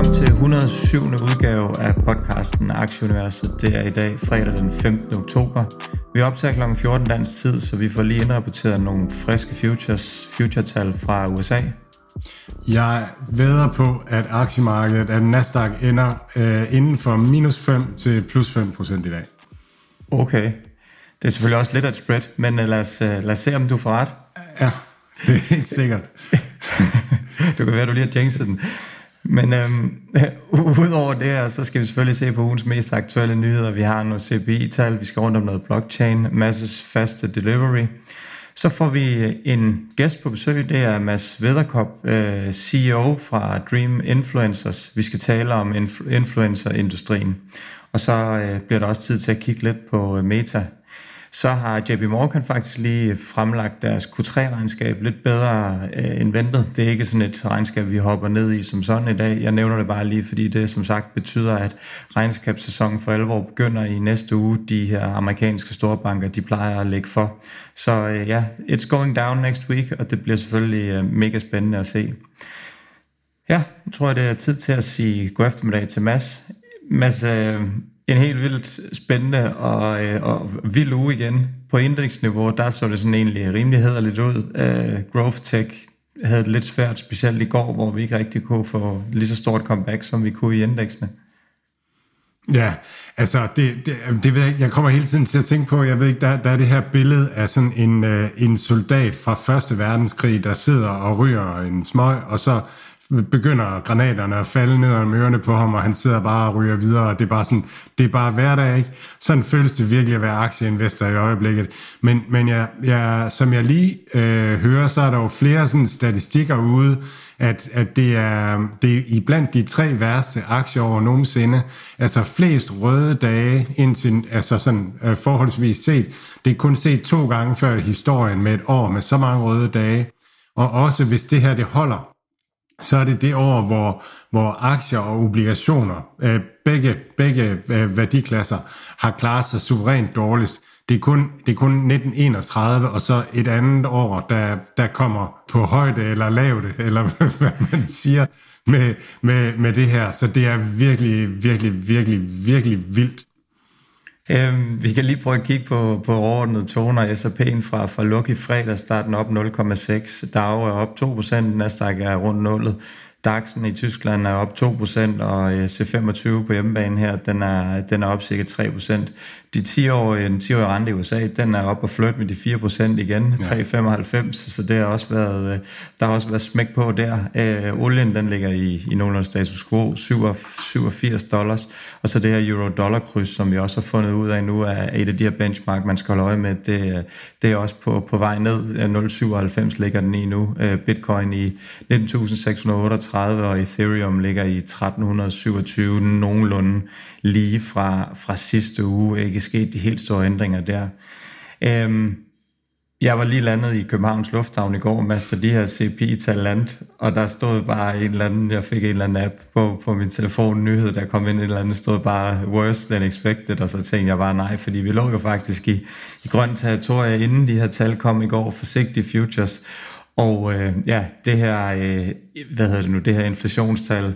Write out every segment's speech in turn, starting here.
Velkommen til 107. udgave af podcasten Aktieuniverset. Det er i dag fredag den 15. oktober. Vi optager kl. 14 dansk tid, så vi får lige indrapporteret nogle friske futures, future-tal fra USA. Jeg vedder på, at aktiemarkedet, at Nasdaq ender øh, inden for minus 5 til plus 5 procent i dag. Okay. Det er selvfølgelig også lidt af et spread, men øh, lad os, øh, lad os se, om du får ret. Ja, det er ikke sikkert. du kan være, at du lige har jinxet den. Men øhm, udover det her, så skal vi selvfølgelig se på ugens mest aktuelle nyheder. Vi har nogle CPI-tal, vi skal rundt om noget blockchain, masses faste delivery. Så får vi øh, en gæst på besøg, det er Mads Vederkop, øh, CEO fra Dream Influencers. Vi skal tale om influ- influencerindustrien. Og så øh, bliver der også tid til at kigge lidt på øh, Meta, så har JP Morgan faktisk lige fremlagt deres Q3-regnskab lidt bedre øh, end ventet. Det er ikke sådan et regnskab, vi hopper ned i som sådan i dag. Jeg nævner det bare lige, fordi det som sagt betyder, at regnskabssæsonen for alvor begynder i næste uge. De her amerikanske storbanker, de plejer at lægge for. Så øh, ja, it's going down next week, og det bliver selvfølgelig øh, mega spændende at se. Ja, nu tror jeg, det er tid til at sige god eftermiddag til Mads. Mads, øh, en helt vildt spændende og, øh, og vild uge igen. På indeksniveau, der så det sådan egentlig rimelig hederligt ud. Øh, Growth Tech havde det lidt svært, specielt i går, hvor vi ikke rigtig kunne få lige så stort comeback, som vi kunne i indeksene. Ja, altså det, det, det ved jeg, jeg kommer hele tiden til at tænke på, jeg ved ikke, der, der er det her billede af sådan en, øh, en soldat fra Første Verdenskrig, der sidder og ryger en smøg, og så begynder granaterne at falde ned om ørerne på ham, og han sidder bare og ryger videre, og det er bare sådan, det er bare hverdag, ikke? Sådan føles det virkelig at være aktieinvestor i øjeblikket. Men, men jeg, jeg, som jeg lige øh, hører, så er der jo flere sådan statistikker ude, at, at det, er, det er i de tre værste over nogensinde. Altså flest røde dage indtil, altså sådan øh, forholdsvis set. Det er kun set to gange før i historien med et år med så mange røde dage. Og også hvis det her det holder, så er det det år, hvor, hvor aktier og obligationer, øh, begge, begge øh, værdiklasser, har klaret sig suverænt dårligst. Det er, kun, det er kun 1931, og så et andet år, der, der kommer på højde eller lavde, eller hvad man siger, med, med, med det her. Så det er virkelig, virkelig, virkelig, virkelig vildt. Øhm, vi kan lige prøve at kigge på, på overordnede toner. S&P'en fra, fra Lucky fredag starten op 0,6. DAO er op 2%, Nasdaq er rundt 0. DAX'en i Tyskland er op 2%, og øh, C25 på hjemmebane her, den er, den er op cirka 3%. De 10-årige, den 10-årige rente i USA, den er op og flyt med de 4% igen, ja. 3,95, så det har også været, øh, der har også været smæk på der. Øh, olien, den ligger i, i nogenlunde status quo, 87 dollars, og så det her euro-dollar-kryds, som vi også har fundet ud af nu, er et af de her benchmark, man skal holde øje med, det, det er også på, på vej ned. 0,97 ligger den i nu. Øh, Bitcoin i 19.638, og Ethereum ligger i 1327, nogenlunde lige fra, fra sidste uge. Ikke sket de helt store ændringer der. Øhm, jeg var lige landet i Københavns Lufthavn i går, Master de her CPI land, og der stod bare en eller anden, jeg fik en eller anden app på, på min telefon, nyhed, der kom ind et eller andet, stod bare worse than expected, og så tænkte jeg bare nej, fordi vi lå jo faktisk i, i grønt territorie, inden de her tal kom i går, forsigtige futures, og øh, ja, det her, øh, hvad hedder det nu, det her inflationstal,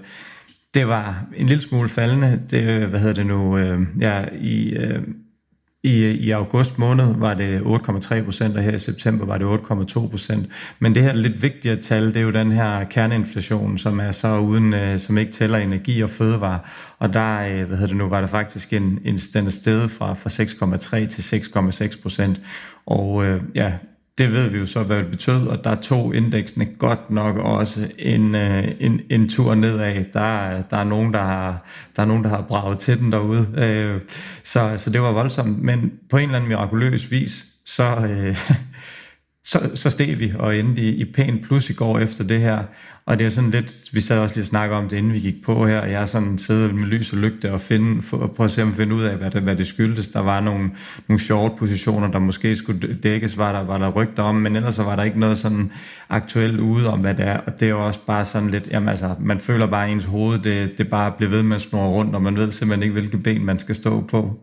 det var en lille smule faldende. Det, øh, hvad hedder det nu, øh, ja, i, øh, i, I august måned var det 8,3 procent, og her i september var det 8,2 procent. Men det her lidt vigtigere tal, det er jo den her kerneinflation, som er så uden, øh, som ikke tæller energi og fødevare. Og der, øh, hvad hedder det nu, var der faktisk en, en den sted fra, fra 6,3 til 6,6 procent. Og øh, ja, det ved vi jo så, hvad det betød, og der tog indeksene godt nok også en, øh, en, en tur nedad. Der, der, er nogen, der, har, der er nogen, der har braget til den derude. Øh, så, så det var voldsomt, men på en eller anden mirakuløs vis, så, øh, så, så steg vi og endte i, i pæn plus i går efter det her. Og det er sådan lidt, vi sad også lige snakke om det, inden vi gik på her, og jeg sådan siddet med lys og lygte og finde, for, prøve at se, om finde ud af, hvad det, hvad det skyldtes. Der var nogle, nogle short positioner, der måske skulle dækkes, var der, var der rygter om, men ellers så var der ikke noget sådan aktuelt ude om, hvad det er. Og det er jo også bare sådan lidt, jamen altså, man føler bare, at ens hoved, det, det bare bliver ved med at snurre rundt, og man ved simpelthen ikke, hvilke ben man skal stå på.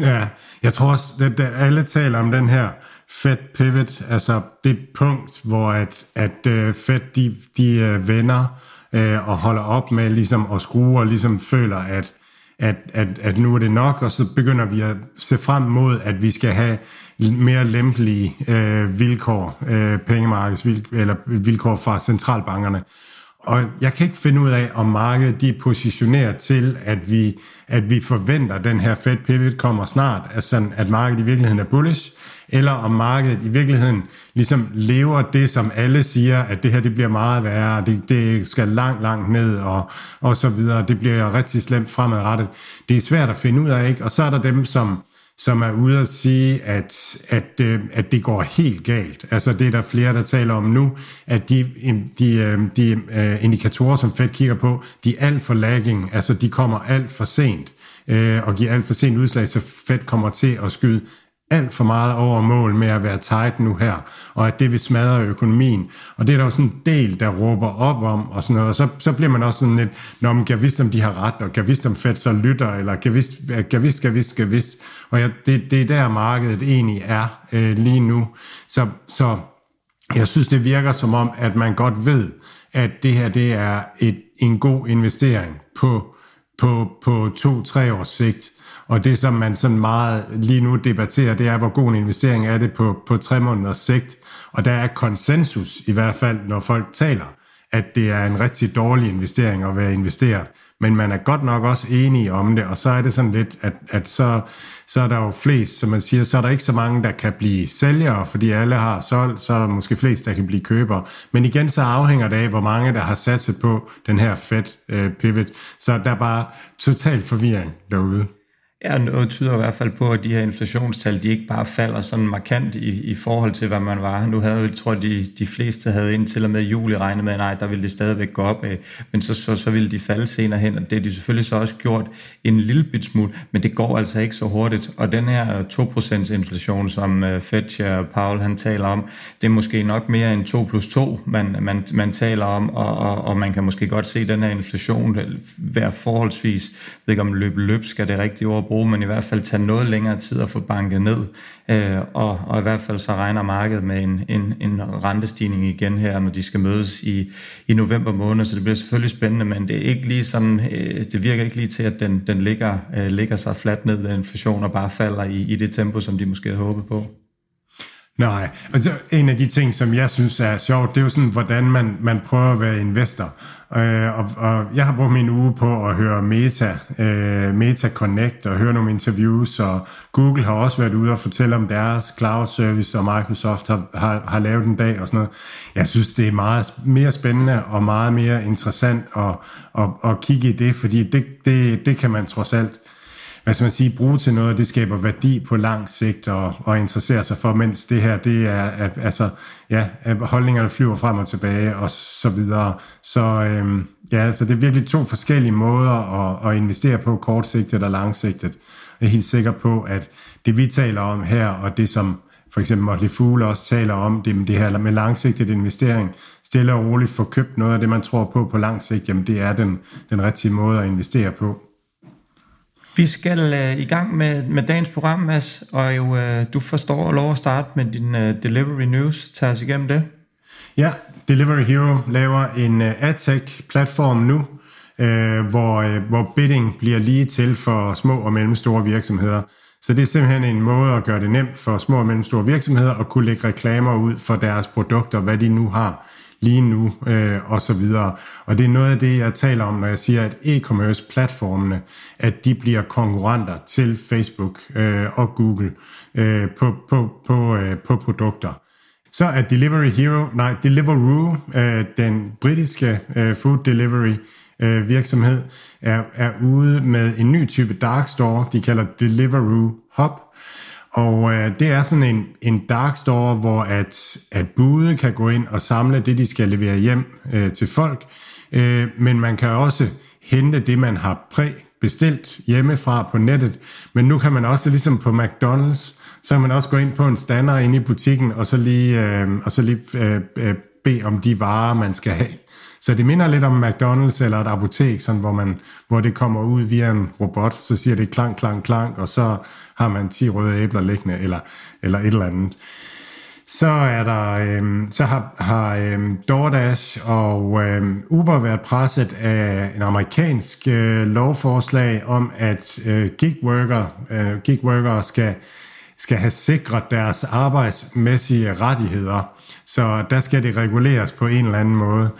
Ja, jeg tror også, at alle taler om den her Fed pivot, altså det punkt, hvor at, at øh, uh, Fed de, de uh, vender uh, og holder op med ligesom at skrue og ligesom føler, at, at, at, at nu er det nok, og så begynder vi at se frem mod, at vi skal have mere lempelige uh, vilkår, uh, pengemarkedsvilkår, eller vilkår fra centralbankerne. Og jeg kan ikke finde ud af, om markedet de positionerer til, at vi, at vi forventer, at den her Fed pivot kommer snart, altså at markedet i virkeligheden er bullish, eller om markedet i virkeligheden ligesom lever det, som alle siger, at det her det bliver meget værre, det, det skal langt, langt ned, og, og så videre. Det bliver rigtig slemt fremadrettet. Det er svært at finde ud af, ikke? Og så er der dem, som, som er ude at sige, at, at, øh, at det går helt galt. Altså det er der flere, der taler om nu, at de, de, øh, de øh, indikatorer, som Fed kigger på, de er alt for lagging, altså de kommer alt for sent og giver alt for sent udslag, så Fed kommer til at skyde alt for meget over mål med at være tight nu her, og at det vil smadre økonomien. Og det er der jo sådan en del, der råber op om, og sådan noget, og så, så bliver man også sådan lidt, når man kan vidste, om de har ret, og kan vidste, om Fed så lytter, eller kan vidste, kan vidste, kan vidste, kan vidste. Og ja, det, det er der, markedet egentlig er øh, lige nu. Så, så jeg synes, det virker som om, at man godt ved, at det her det er et, en god investering på, på, på to-tre års sigt, og det, som man sådan meget lige nu debatterer, det er, hvor god en investering er det på, på tre måneders sigt. Og der er konsensus, i hvert fald når folk taler, at det er en rigtig dårlig investering at være investeret. Men man er godt nok også enige om det, og så er det sådan lidt, at, at så, så er der jo flest, som man siger, så er der ikke så mange, der kan blive sælgere, fordi alle har solgt, så er der måske flest, der kan blive købere. Men igen, så afhænger det af, hvor mange, der har sat sig på den her Fed øh, pivot. Så der er bare total forvirring derude. Ja, noget tyder i hvert fald på, at de her inflationstal, de ikke bare falder sådan markant i, i forhold til, hvad man var. Nu havde, jeg tror de, de fleste havde indtil og med juli regnet med, at nej, der ville det stadigvæk gå op af, men så, så, så ville de falde senere hen, og det har de selvfølgelig så også gjort en lille bit smule, men det går altså ikke så hurtigt. Og den her 2% inflation, som Fed og Paul han taler om, det er måske nok mere end 2 plus 2, man, man, man taler om, og, og, og man kan måske godt se den her inflation øh, være forholdsvis, jeg ved ikke om løb løb skal det rigtige ord bruge, men i hvert fald tage noget længere tid at få banket ned. Øh, og, og i hvert fald så regner markedet med en, en, en rentestigning igen her, når de skal mødes i, i november måned, så det bliver selvfølgelig spændende, men det er ikke lige sådan, øh, det virker ikke lige til, at den, den ligger, øh, ligger sig fladt ned, den inflation og bare falder i, i det tempo, som de måske havde håbet på. Nej, altså en af de ting, som jeg synes er sjovt, det er jo sådan, hvordan man, man prøver at være investor. Øh, og, og jeg har brugt min uge på at høre Meta, øh, Meta Connect og høre nogle interviews, og Google har også været ude og fortælle om deres cloud service, og Microsoft har, har, har lavet en dag og sådan noget. Jeg synes, det er meget mere spændende og meget mere interessant at, at, at kigge i det, fordi det, det, det kan man trods alt hvad skal man sige, bruge til noget, det skaber værdi på lang sigt og, og interessere sig for, mens det her, det er, altså, ja, holdningerne flyver frem og tilbage og så videre. Så øhm, ja, så det er virkelig to forskellige måder at, at investere på, kortsigtet og langsigtet. Jeg er helt sikker på, at det vi taler om her, og det som for eksempel Motley Fool også taler om, det, det her med langsigtet investering, stille og roligt få købt noget af det, man tror på på lang sigt, jamen det er den, den rigtige måde at investere på. Vi skal øh, i gang med, med dagens program, Mads, og jo, øh, du forstår lov at starte med din øh, Delivery News. Tag os igennem det. Ja, Delivery Hero laver en øh, AdTech-platform nu, øh, hvor, øh, hvor bidding bliver lige til for små og mellemstore virksomheder. Så det er simpelthen en måde at gøre det nemt for små og mellemstore virksomheder at kunne lægge reklamer ud for deres produkter, hvad de nu har lige nu øh, og så videre. Og det er noget af det, jeg taler om, når jeg siger, at e-commerce platformene, at de bliver konkurrenter til Facebook øh, og Google øh, på, på, på, øh, på produkter. Så er Delivery Hero, nej, Deliveroo, øh, den britiske øh, food delivery øh, virksomhed, er, er ude med en ny type dark store, de kalder Deliveroo Hub, og øh, det er sådan en, en dark store, hvor at, at bude kan gå ind og samle det, de skal levere hjem øh, til folk, øh, men man kan også hente det, man har præbestilt hjemmefra på nettet, men nu kan man også, ligesom på McDonald's, så kan man også gå ind på en stander inde i butikken, og så lige, øh, og så lige øh, øh, bede om de varer, man skal have. Så det minder lidt om McDonald's eller et apotek, sådan, hvor, man, hvor det kommer ud via en robot, så siger det klang, klang, klang, og så har man 10 røde æbler liggende, eller, eller et eller andet. Så er der, øhm, så har, har øhm, DoorDash og øhm, Uber været presset af en amerikansk øh, lovforslag om, at øh, gigworker, øh, gigworkere skal, skal have sikret deres arbejdsmæssige rettigheder. Så der skal det reguleres på en eller anden måde.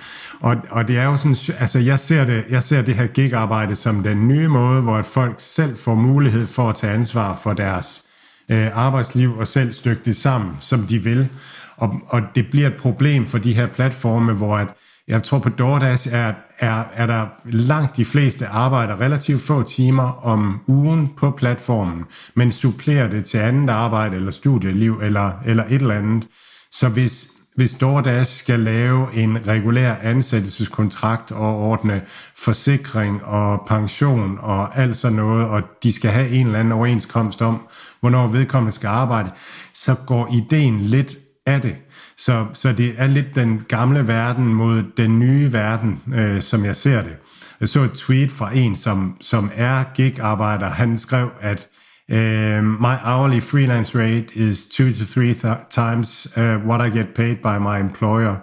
Og, og det er jo sådan, altså jeg ser det, jeg ser det her gigarbejde som den nye måde, hvor folk selv får mulighed for at tage ansvar for deres øh, arbejdsliv og selv stykke det sammen, som de vil. Og, og det bliver et problem for de her platforme, hvor at, jeg tror på DoorDash er, er, er der langt de fleste arbejder relativt få timer om ugen på platformen, men supplerer det til andet arbejde eller studieliv eller, eller et eller andet. Så hvis, hvis DoorDash skal lave en regulær ansættelseskontrakt og ordne forsikring og pension og alt sådan noget, og de skal have en eller anden overenskomst om, hvornår vedkommende skal arbejde, så går ideen lidt af det. Så, så det er lidt den gamle verden mod den nye verden, øh, som jeg ser det. Jeg så et tweet fra en, som, som er gig-arbejder. Han skrev, at uh, my hourly freelance rate is two to three th- times uh, what I get paid by my employer.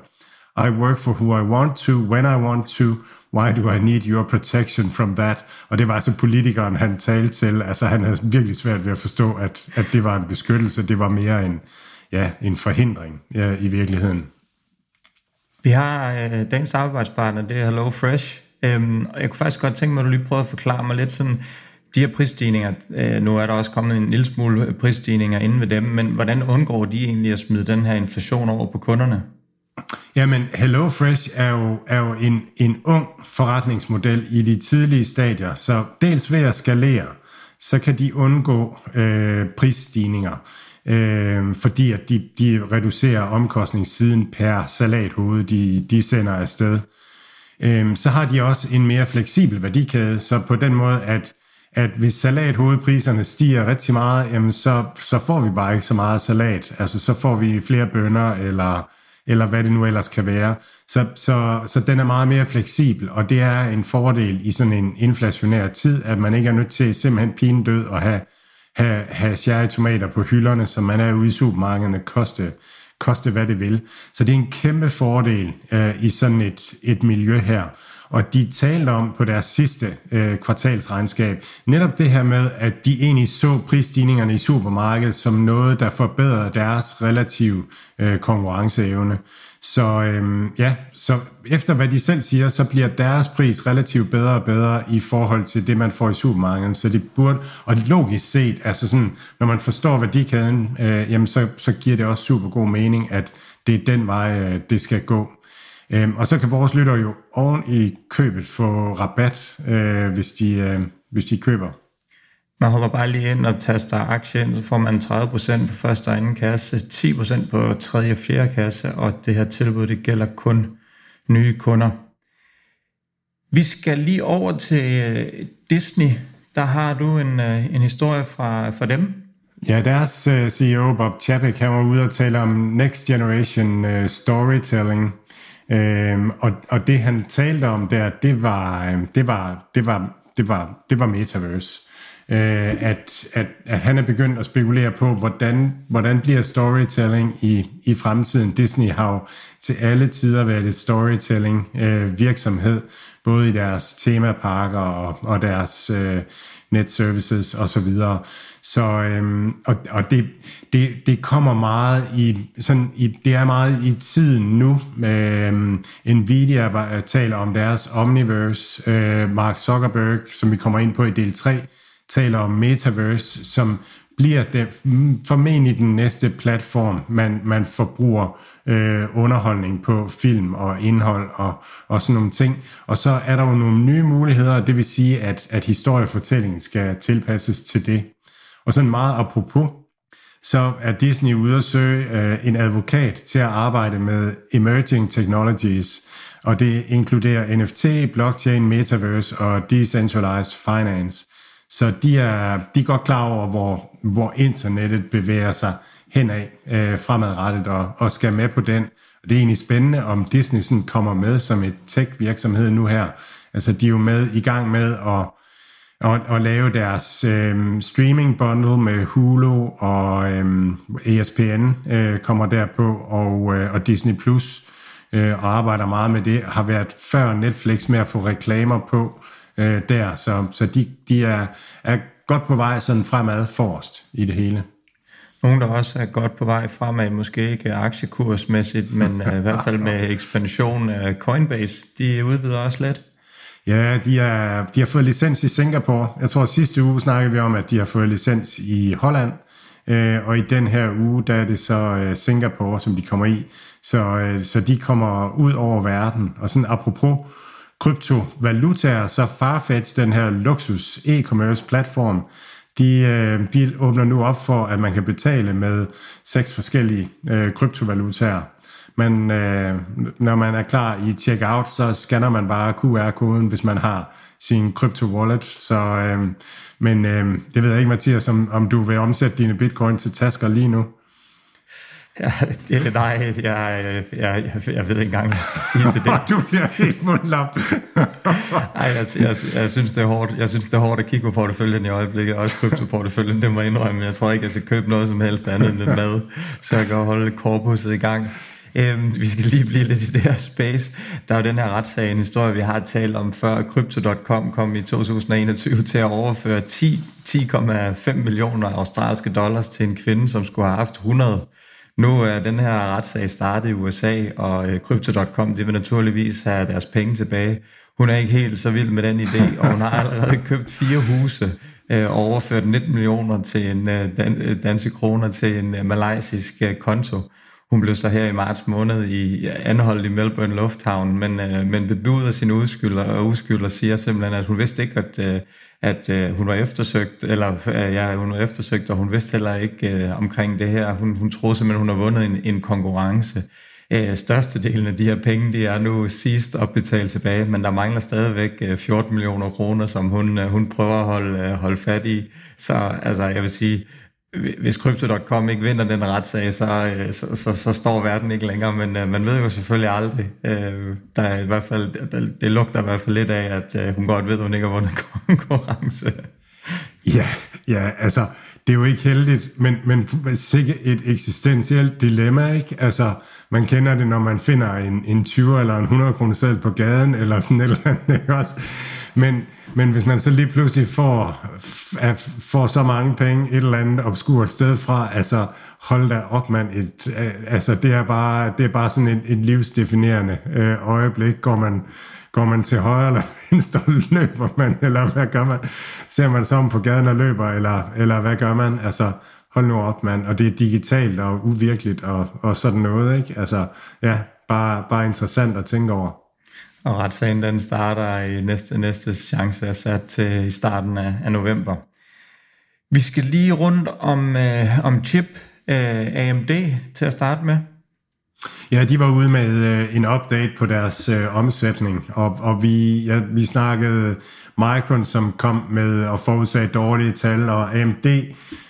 I work for who I want to, when I want to. Why do I need your protection from that? Og det var altså politikeren, han talte til. Altså han havde virkelig svært ved at forstå, at, at det var en beskyttelse. Det var mere en, ja, en forhindring ja, i virkeligheden. Vi har øh, dagens arbejdspartner, det er Hello Fresh. Øhm, og jeg kunne faktisk godt tænke mig, at du lige prøver at forklare mig lidt sådan, de her prisstigninger, øh, nu er der også kommet en lille smule prisstigninger inden ved dem, men hvordan undgår de egentlig at smide den her inflation over på kunderne? Jamen, HelloFresh er jo, er jo en, en ung forretningsmodel i de tidlige stadier, så dels ved at skalere, så kan de undgå øh, prisstigninger øh, fordi at de, de reducerer omkostningssiden per salathoved, de, de sender afsted. Øh, så har de også en mere fleksibel værdikæde, så på den måde, at, at hvis salathovedpriserne stiger rigtig meget, jamen så, så får vi bare ikke så meget salat. Altså så får vi flere bønder, eller, eller hvad det nu ellers kan være. Så, så, så den er meget mere fleksibel, og det er en fordel i sådan en inflationær tid, at man ikke er nødt til simpelthen pine død og have have, have cherrytomater på hylderne, som man er ude i supermarkederne, koste, koste hvad det vil. Så det er en kæmpe fordel øh, i sådan et, et miljø her. Og de talte om på deres sidste øh, kvartalsregnskab, netop det her med, at de egentlig så prisstigningerne i supermarkedet som noget, der forbedrede deres relative øh, konkurrenceevne. Så øhm, ja, så efter hvad de selv siger, så bliver deres pris relativt bedre og bedre i forhold til det, man får i supermarkedet. Så det burde, og logisk set, altså sådan, når man forstår værdikæden, øh, jamen så, så giver det også super god mening, at det er den vej, øh, det skal gå. Øhm, og så kan vores lytter jo oven i købet få rabat, øh, hvis, de, øh, hvis de køber man hopper bare lige ind og taster aktien, så får man 30% på første og anden kasse, 10% på tredje og fjerde kasse, og det her tilbud, det gælder kun nye kunder. Vi skal lige over til øh, Disney. Der har du en, øh, en historie fra, fra dem. Ja, deres uh, CEO Bob Chapek, han var ude og tale om Next Generation Storytelling. Øh, og, og det han talte om der, det var, øhm, det var, det var, det var, det var metaverse øh, at, at, at han er begyndt at spekulere på, hvordan, hvordan bliver storytelling i, i fremtiden. Disney har jo til alle tider været et storytelling øh, virksomhed, både i deres temaparker og, og deres øh, net services osv. Så, øhm, og, og det, det, det kommer meget i, sådan i, det er meget i tiden nu. Øhm, Nvidia var, øh, taler om deres Omniverse, øh, Mark Zuckerberg, som vi kommer ind på i del 3, taler om metaverse, som bliver det mm, formentlig den næste platform, man, man forbruger øh, underholdning på film og indhold og, og sådan nogle ting. Og så er der jo nogle nye muligheder, det vil sige, at, at historiefortællingen skal tilpasses til det. Og sådan meget apropos, så er Disney ude at søge øh, en advokat til at arbejde med emerging technologies, og det inkluderer NFT, blockchain, metaverse og decentralized finance. Så de er, de er godt klar over, hvor, hvor internettet bevæger sig henad øh, fremadrettet og, og skal med på den. Og det er egentlig spændende, om Disney sådan kommer med som et tech-virksomhed nu her. Altså de er jo med i gang med at og, og lave deres øh, streaming bundle med Hulu og øh, ESPN øh, kommer derpå og, øh, og Disney Plus øh, og arbejder meget med det. Har været før Netflix med at få reklamer på øh, der, så, så de, de er, er godt på vej sådan fremad forrest i det hele. Nogle, der også er godt på vej fremad, måske ikke aktiekursmæssigt, men uh, i hvert fald med ekspansion af Coinbase, de udvider også lidt. Ja, de, er, de har fået licens i Singapore. Jeg tror, sidste uge snakkede vi om, at de har fået licens i Holland. Øh, og i den her uge, der er det så øh, Singapore, som de kommer i. Så, øh, så de kommer ud over verden. Og sådan apropos kryptovalutaer, så Farfetch, den her luksus e-commerce platform, de, øh, de åbner nu op for, at man kan betale med seks forskellige øh, kryptovalutaer. Men øh, når man er klar i checkout, så scanner man bare QR-koden, hvis man har sin crypto wallet. Så, øh, men øh, det ved jeg ikke, Mathias, om, om du vil omsætte dine bitcoin til tasker lige nu. Ja, det, nej, jeg, jeg, jeg, jeg ved ikke engang, hvad til det. du bliver helt mundlam. Nej, jeg, jeg, jeg, synes, det er hårdt. Jeg synes, det er hårdt at kigge på porteføljen i øjeblikket. Også kryptoporteføljen, det må jeg indrømme. Jeg tror ikke, jeg skal købe noget som helst andet end mad, så jeg kan holde korpuset i gang. Øhm, vi skal lige blive lidt i det her space. Der er jo den her retssag, en historie, vi har talt om før. Crypto.com kom i 2021 til at overføre 10, 10,5 millioner australske dollars til en kvinde, som skulle have haft 100 nu er den her retssag startet i USA, og øh, Crypto.com de vil naturligvis have deres penge tilbage. Hun er ikke helt så vild med den idé, og hun har allerede købt fire huse øh, og overført 19 millioner til en øh, dan, danske kroner til en malaysisk konto. Hun blev så her i marts måned i anholdt i Melbourne Lufthavn, men, øh, men bebuder sin udskylder og udskylder siger simpelthen, at hun vidste ikke, at, øh, at øh, hun var eftersøgt, eller øh, ja, hun var eftersøgt, og hun vidste heller ikke øh, omkring det her. Hun, hun troede simpelthen, hun har vundet en, en konkurrence. Øh, størstedelen af de her penge, de er nu sidst opbetalt tilbage, men der mangler stadigvæk øh, 14 millioner kroner, som hun, øh, hun prøver at holde, øh, holde fat i. Så altså, jeg vil sige, hvis Crypto.com ikke vinder den retssag, så, øh, så, så, så står verden ikke længere, men uh, man ved jo selvfølgelig aldrig. Uh, der er i hvert fald, der, det lugter i hvert fald lidt af, at uh, hun godt ved, at hun ikke har vundet konkurrence. Ja, ja, altså, det er jo ikke heldigt, men, men sikkert et eksistentielt dilemma, ikke? Altså, man kender det, når man finder en, en 20 eller en 100 kroner seddel på gaden, eller sådan et eller andet, ikke også? Men, men hvis man så lige pludselig får, får så mange penge et eller andet obskurt sted fra, altså hold da op, mand. Et, øh, altså, det er bare, det er bare sådan et, et livsdefinerende øh, øjeblik. Går man, går man til højre eller venstre, løber man, eller hvad gør man? Ser man så på gaden og løber, eller, eller hvad gør man? Altså, hold nu op, mand. Og det er digitalt og uvirkeligt og, og sådan noget, ikke? Altså, ja, bare, bare interessant at tænke over. Og retssagen den starter i næste, næste chance er sat til i starten af, af november. Vi skal lige rundt om, øh, om chip øh, AMD til at starte med. Ja, de var ude med øh, en update på deres øh, omsætning, og, og vi, ja, vi snakkede Micron, som kom med og forudsagde dårlige tal, og AMD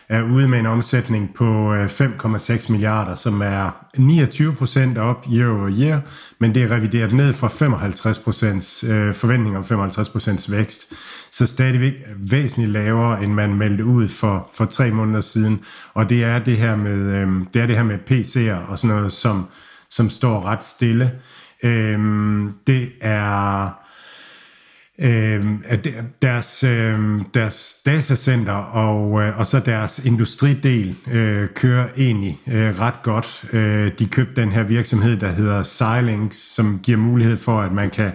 er ude med en omsætning på øh, 5,6 milliarder, som er 29 procent op year over year, men det er revideret ned fra 55 procents øh, forventning om 55 procents vækst. Så stadigvæk væsentligt lavere, end man meldte ud for, for tre måneder siden. Og det er det her med, øh, det er det her med PC'er og sådan noget, som, som står ret stille. Øh, det er øh, deres, øh, deres datacenter og, øh, og så deres industridel øh, kører egentlig øh, ret godt. Øh, de købte den her virksomhed, der hedder Xilinx, som giver mulighed for, at man kan,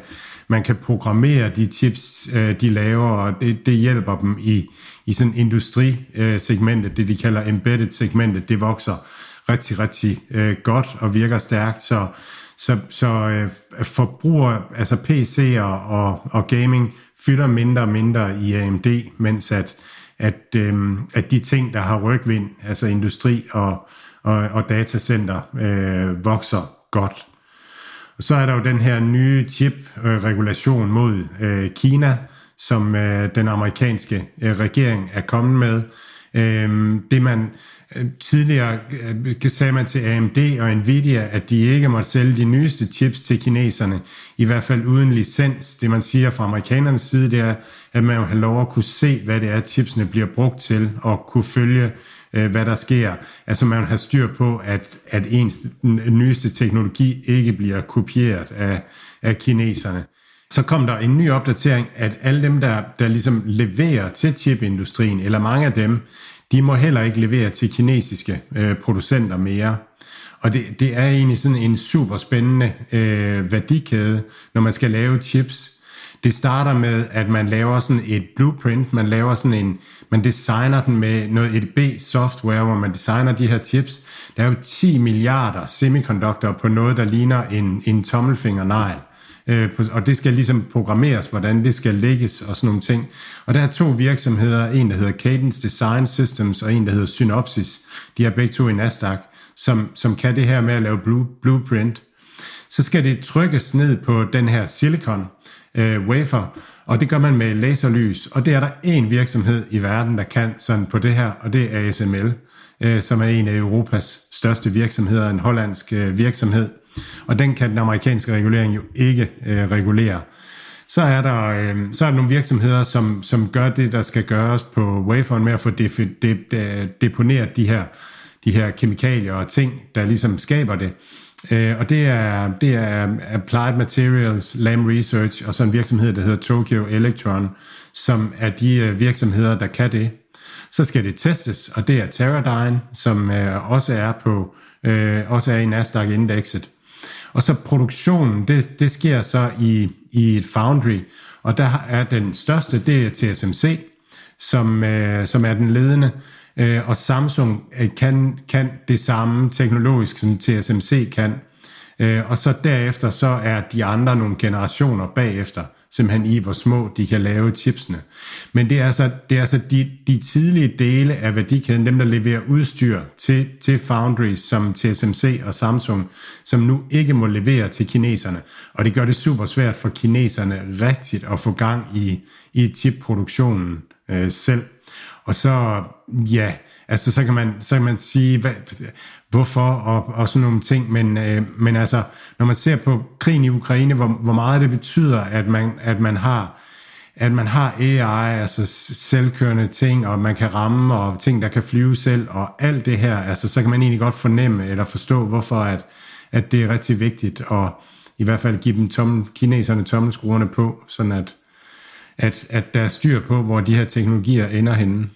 man kan programmere de chips, øh, de laver, og det, det hjælper dem i, i sådan industrisegmentet, det de kalder embedded segmentet, det vokser rigtig, rigtig øh, godt og virker stærkt, så så, så øh, forbruger, altså PC'er og, og gaming fylder mindre og mindre i AMD, mens at, at, øh, at de ting, der har rygvind, altså industri og, og, og datacenter, øh, vokser godt. Og så er der jo den her nye chip-regulation mod øh, Kina, som øh, den amerikanske øh, regering er kommet med. Øh, det man Øh, tidligere øh, sagde man til AMD og Nvidia, at de ikke måtte sælge de nyeste chips til kineserne, i hvert fald uden licens. Det man siger fra amerikanernes side, det er, at man jo har lov at kunne se, hvad det er, chipsene bliver brugt til, og kunne følge øh, hvad der sker. Altså man har styr på, at, at ens nyeste teknologi ikke bliver kopieret af, af kineserne. Så kom der en ny opdatering, at alle dem, der, der ligesom leverer til chipindustrien, eller mange af dem, de må heller ikke levere til kinesiske øh, producenter mere. Og det, det er egentlig sådan en super spændende øh, værdikæde, når man skal lave chips. Det starter med, at man laver sådan et blueprint, man laver sådan en, man designer den med noget EDB-software, hvor man designer de her chips. Der er jo 10 milliarder semiconductor på noget, der ligner en, en tommelfingernegl. Øh, og det skal ligesom programmeres, hvordan det skal lægges og sådan nogle ting. Og der er to virksomheder, en der hedder Cadence Design Systems og en der hedder Synopsys. De er begge to i Nasdaq, som, som kan det her med at lave blue, blueprint. Så skal det trykkes ned på den her silicon, øh, wafer, og det gør man med laserlys, og det er der en virksomhed i verden, der kan sådan på det her, og det er ASML, øh, som er en af Europas største virksomheder, en hollandsk øh, virksomhed, og den kan den amerikanske regulering jo ikke øh, regulere. Så er der øh, så er der nogle virksomheder, som, som gør det, der skal gøres på waferen med at få de, de, de, deponeret de her, de her kemikalier og ting, der ligesom skaber det. Øh, og det er, det er Applied Materials, Lam Research og så en virksomhed, der hedder Tokyo Electron, som er de øh, virksomheder, der kan det. Så skal det testes, og det er Teradyne, som øh, også er på øh, også er i Nasdaq-indekset. Og så produktionen, det, det sker så i, i et foundry, og der er den største, det er TSMC, som, øh, som er den ledende, øh, og Samsung øh, kan, kan det samme teknologisk, som TSMC kan. Øh, og så derefter, så er de andre nogle generationer bagefter, simpelthen i, hvor små de kan lave chipsene. Men det er altså, det er altså de, de tidlige dele af værdikæden, dem der leverer udstyr til, til foundries som TSMC og Samsung, som nu ikke må levere til kineserne. Og det gør det super svært for kineserne rigtigt at få gang i, i chipproduktionen øh, selv. Og så, ja, altså så kan man, så kan man sige, hvad, hvorfor og, og sådan nogle ting, men, øh, men altså, når man ser på krigen i Ukraine, hvor, hvor meget det betyder, at man, at man har at man har AI, altså selvkørende ting, og man kan ramme, og ting, der kan flyve selv, og alt det her, altså så kan man egentlig godt fornemme, eller forstå, hvorfor at, at det er rigtig vigtigt, at i hvert fald give dem tommel, kineserne tommelskruerne på, sådan at, at, at der er styr på, hvor de her teknologier ender henne.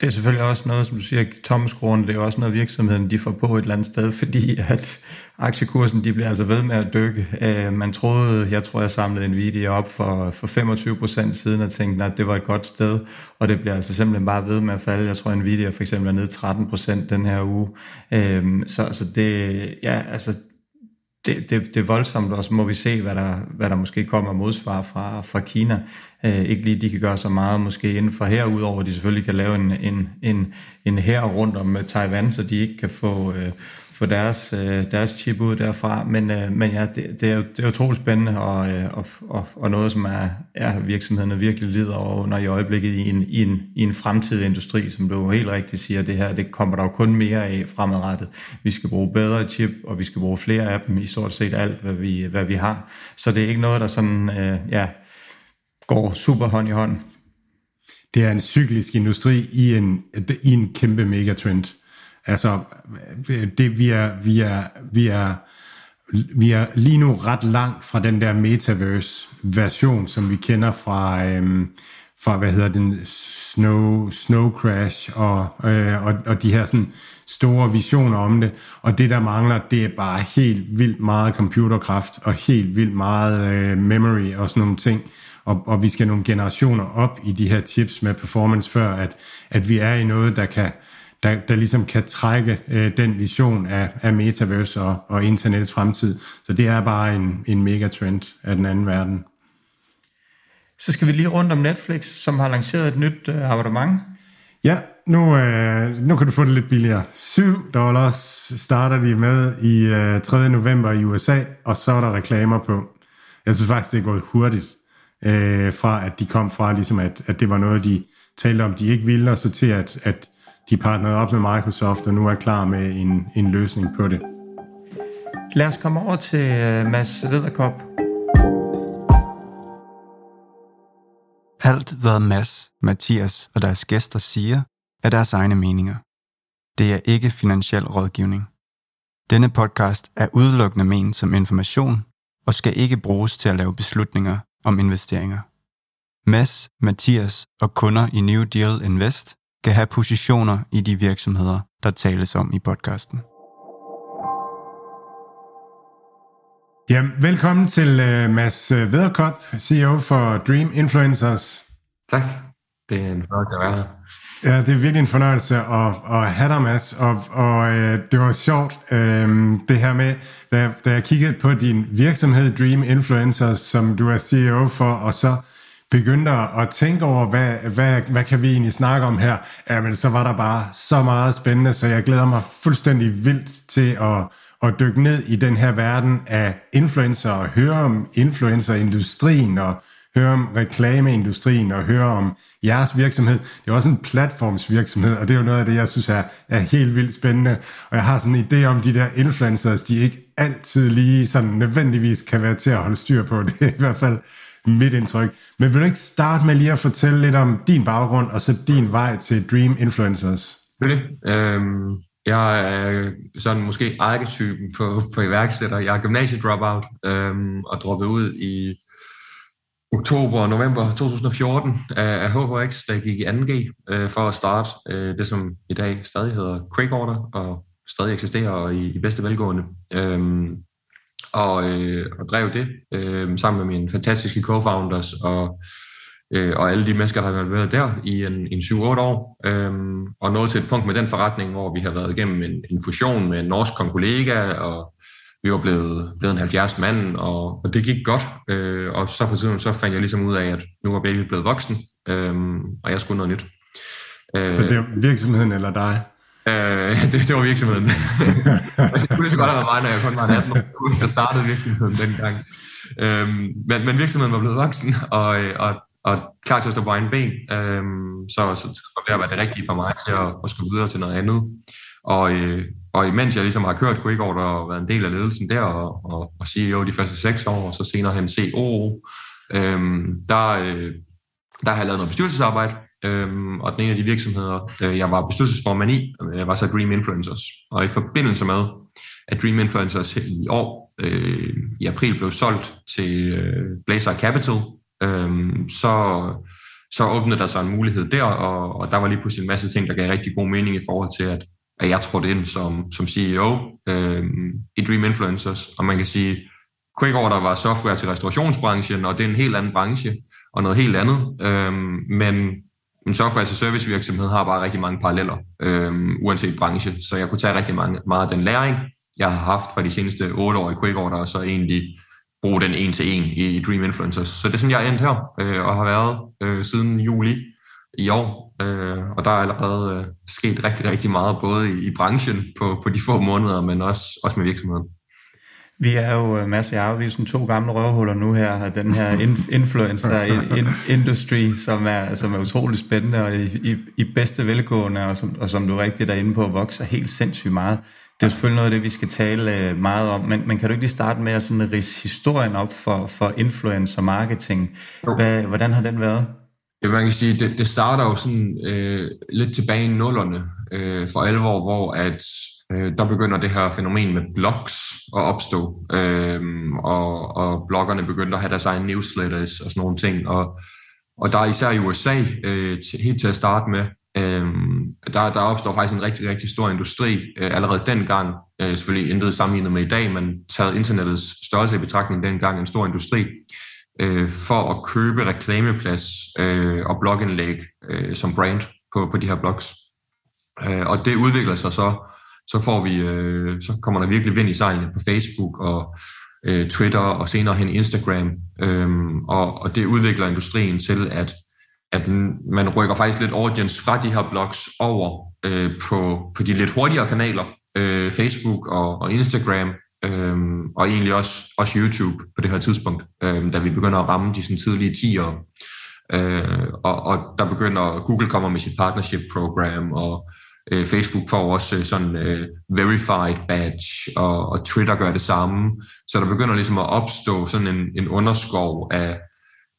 Det er selvfølgelig også noget, som du siger, tommelskruerne, det er også noget, virksomheden de får på et eller andet sted, fordi at aktiekursen, de bliver altså ved med at dykke. Uh, man troede, jeg tror, jeg samlede en video op for, for 25 procent siden og tænkte, at det var et godt sted, og det bliver altså simpelthen bare ved med at falde. Jeg tror, en video for eksempel er nede 13 procent den her uge. Uh, så, så det, ja, altså det, det, det er voldsomt, og så må vi se, hvad der, hvad der måske kommer modsvar fra, fra Kina. Øh, ikke lige, de kan gøre så meget måske inden for her, udover at de selvfølgelig kan lave en, en, en, en her rundt om øh, Taiwan, så de ikke kan få, øh, få deres, øh, deres chip ud derfra. Men, øh, men ja, det, det, er jo, det er utroligt spændende, og, øh, og, og, og noget, som er, er virksomhederne virkelig lider over under i øjeblikket i en, i en, i en fremtidig industri, som du helt rigtigt siger, det her, det kommer der jo kun mere af fremadrettet. Vi skal bruge bedre chip, og vi skal bruge flere af dem i stort set alt, hvad vi, hvad vi har. Så det er ikke noget, der sådan, øh, ja, går super hånd i hånd. Det er en cyklisk industri i en, i en kæmpe megatrend. Altså, det, vi, er, vi, er, vi, er, vi er lige nu ret langt fra den der metaverse-version, som vi kender fra, øhm, fra hvad hedder den, Snow, Snow Crash og, øh, og, og de her sådan store visioner om det. Og det, der mangler, det er bare helt vildt meget computerkraft og helt vildt meget øh, memory og sådan nogle ting. Og, og vi skal nogle generationer op i de her chips med performance, før at, at vi er i noget, der kan, der, der ligesom kan trække øh, den vision af, af metaverse og, og internets fremtid. Så det er bare en, en megatrend af den anden verden. Så skal vi lige rundt om Netflix, som har lanceret et nyt øh, abonnement. Ja, nu, øh, nu kan du få det lidt billigere. 7 dollars starter de med i øh, 3. november i USA, og så er der reklamer på. Jeg synes faktisk, det er gået hurtigt, øh, fra at de kom fra, ligesom at, at det var noget, de talte om, de ikke ville, og så til at, at de partnerede op med Microsoft, og nu er klar med en, en løsning på det. Lad os komme over til uh, Mads Ridderkop. Alt, hvad Mads, Mathias og deres gæster siger, er deres egne meninger. Det er ikke finansiel rådgivning. Denne podcast er udelukkende ment som information og skal ikke bruges til at lave beslutninger om investeringer. Mads, Mathias og kunder i New Deal Invest kan have positioner i de virksomheder, der tales om i podcasten. Ja, velkommen til uh, Mads Vederkop, CEO for Dream Influencers. Tak. Det er en fornøjelse at være her. Ja, det er virkelig en fornøjelse at, at have dig, Mads. Og, og øh, det var sjovt, øh, det her med, da, da jeg kiggede på din virksomhed Dream Influencers, som du er CEO for, og så begyndte at tænke over, hvad, hvad, hvad kan vi egentlig snakke om her? Jamen, så var der bare så meget spændende, så jeg glæder mig fuldstændig vildt til at, at dykke ned i den her verden af influencer og høre om influencerindustrien og høre om reklameindustrien og høre om jeres virksomhed. Det er også en platformsvirksomhed, og det er jo noget af det, jeg synes er, er helt vildt spændende. Og jeg har sådan en idé om, de der influencers, de ikke altid lige sådan nødvendigvis kan være til at holde styr på. Det er i hvert fald mit indtryk. Men vil du ikke starte med lige at fortælle lidt om din baggrund, og så din vej til Dream Influencers? Det Øhm, jeg er sådan måske arketypen på, på iværksætter. Jeg er gymnasiedropout øhm, og droppet ud i oktober og november 2014 af HHX, der gik i 2G øh, for at starte øh, det, som i dag stadig hedder Quick Order og stadig eksisterer i, i bedste velgående. Øhm, og, øh, og drev det øh, sammen med mine fantastiske co-founders og, øh, og alle de mennesker, der har været der i en, en 7-8 år. Øh, og nået til et punkt med den forretning, hvor vi har været igennem en, en fusion med en norsk kollega, og vi var blevet, blevet en 70 mand, og, og det gik godt. Øh, og så på tiden, så fandt jeg ligesom ud af, at nu var baby blevet voksen, øh, og jeg skulle noget nyt. Øh, så det er virksomheden eller dig? Øh, det, det var virksomheden. det kunne så godt have været mig, når jeg kun var 18 år, der startede virksomheden dengang. Øh, men, men virksomheden var blevet voksen, og, og, og klar til at stå på egen ben. Øh, så, så, så det at være det rigtige for mig til at, at skulle videre til noget andet. Og, øh, og imens jeg ligesom har kørt Quick Order og været en del af ledelsen der, og, og, og CEO de første seks år, og så senere hen CEO, øh, der, øh, der har jeg lavet noget bestyrelsesarbejde, Øhm, og den ene af de virksomheder, øh, jeg var bestyrelsesformand i, øh, var så Dream Influencers. Og i forbindelse med, at Dream Influencers i år, øh, i april, blev solgt til øh, Blazer Capital, øh, så, så åbnede der sig en mulighed der, og, og der var lige pludselig en masse ting, der gav rigtig god mening i forhold til, at, at jeg trådte ind som, som CEO øh, i Dream Influencers. Og man kan sige, Quick der var software til restaurationsbranchen, og det er en helt anden branche, og noget helt andet. Øh, men en software as a altså, service virksomhed har bare rigtig mange paralleller, øhm, uanset branche. Så jeg kunne tage rigtig mange, meget af den læring, jeg har haft fra de seneste otte år i Quick Order, og så egentlig bruge den en til en i, i Dream Influencers. Så det er sådan, jeg er endt her, øh, og har været øh, siden juli i år. Øh, og der er allerede øh, sket rigtig, rigtig meget, både i, i branchen på, på de få måneder, men også, også med virksomheden. Vi er jo, øh, Mads og jeg, vi er sådan to gamle røvhuller nu her, den her influencer industry, som er, som er utrolig spændende og i, i, i bedste velgående, og som, og som du rigtigt er inde på, vokser helt sindssygt meget. Det er selvfølgelig noget af det, vi skal tale øh, meget om, men, men kan du ikke lige starte med at sådan rise historien op for, for influencer marketing? Hvad, hvordan har den været? Ja, man kan sige, det, det starter jo sådan øh, lidt tilbage i nullerne øh, for alvor, hvor at øh, der begynder det her fænomen med blogs at opstå, øh, og, og bloggerne begynder at have deres egen newsletters og sådan nogle ting, og, og der er især i USA, øh, helt til at starte med, øh, der, der opstår faktisk en rigtig, rigtig stor industri øh, allerede dengang, øh, selvfølgelig intet sammenlignet med i dag, men taget internettets størrelse i betragtning dengang, en stor industri, øh, for at købe reklameplads øh, og blogindlæg øh, som brand på, på de her blogs. Øh, og det udvikler sig så så får vi, øh, så kommer der virkelig vind i sejlene på Facebook og øh, Twitter og senere hen Instagram. Øhm, og, og det udvikler industrien til, at at man rykker faktisk lidt audience fra de her blogs over øh, på, på de lidt hurtigere kanaler, øh, Facebook og, og Instagram, øh, og egentlig også, også YouTube på det her tidspunkt, øh, da vi begynder at ramme de sådan, tidlige 10'ere. Øh, og, og der begynder, Google kommer med sit partnership program, og øh, Facebook får også øh, sådan øh, verified badge, og, og Twitter gør det samme. Så der begynder ligesom at opstå sådan en, en underskov af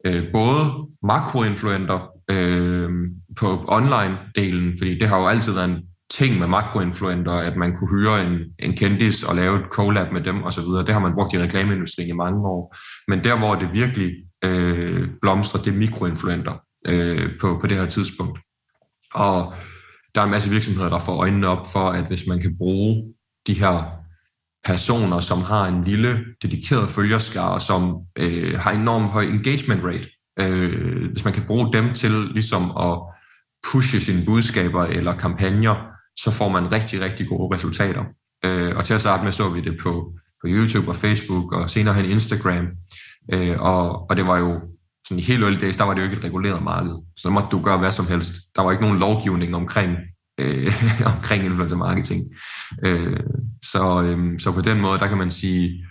øh, både makroinfluenter øh, på online-delen, fordi det har jo altid været en ting med makroinfluenter, at man kunne hyre en, en kendis og lave et collab med dem osv. Det har man brugt i reklameindustrien i mange år. Men der, hvor det virkelig øh, blomstrer, det er mikroinfluenter øh, på, på det her tidspunkt. Og der er en masse virksomheder, der får øjnene op for, at hvis man kan bruge de her personer, som har en lille dedikeret følgerskare, som øh, har enormt høj engagement rate, øh, hvis man kan bruge dem til ligesom at pushe sine budskaber eller kampagner, så får man rigtig, rigtig gode resultater. Øh, og til at starte med så vi det på, på YouTube og Facebook og senere hen Instagram. Øh, og, og det var jo sådan i helt early days, der var det jo ikke et reguleret marked. Så der måtte du gøre hvad som helst. Der var ikke nogen lovgivning omkring, øh, omkring influencer marketing. Øh, så, øh, så på den måde, der kan man sige,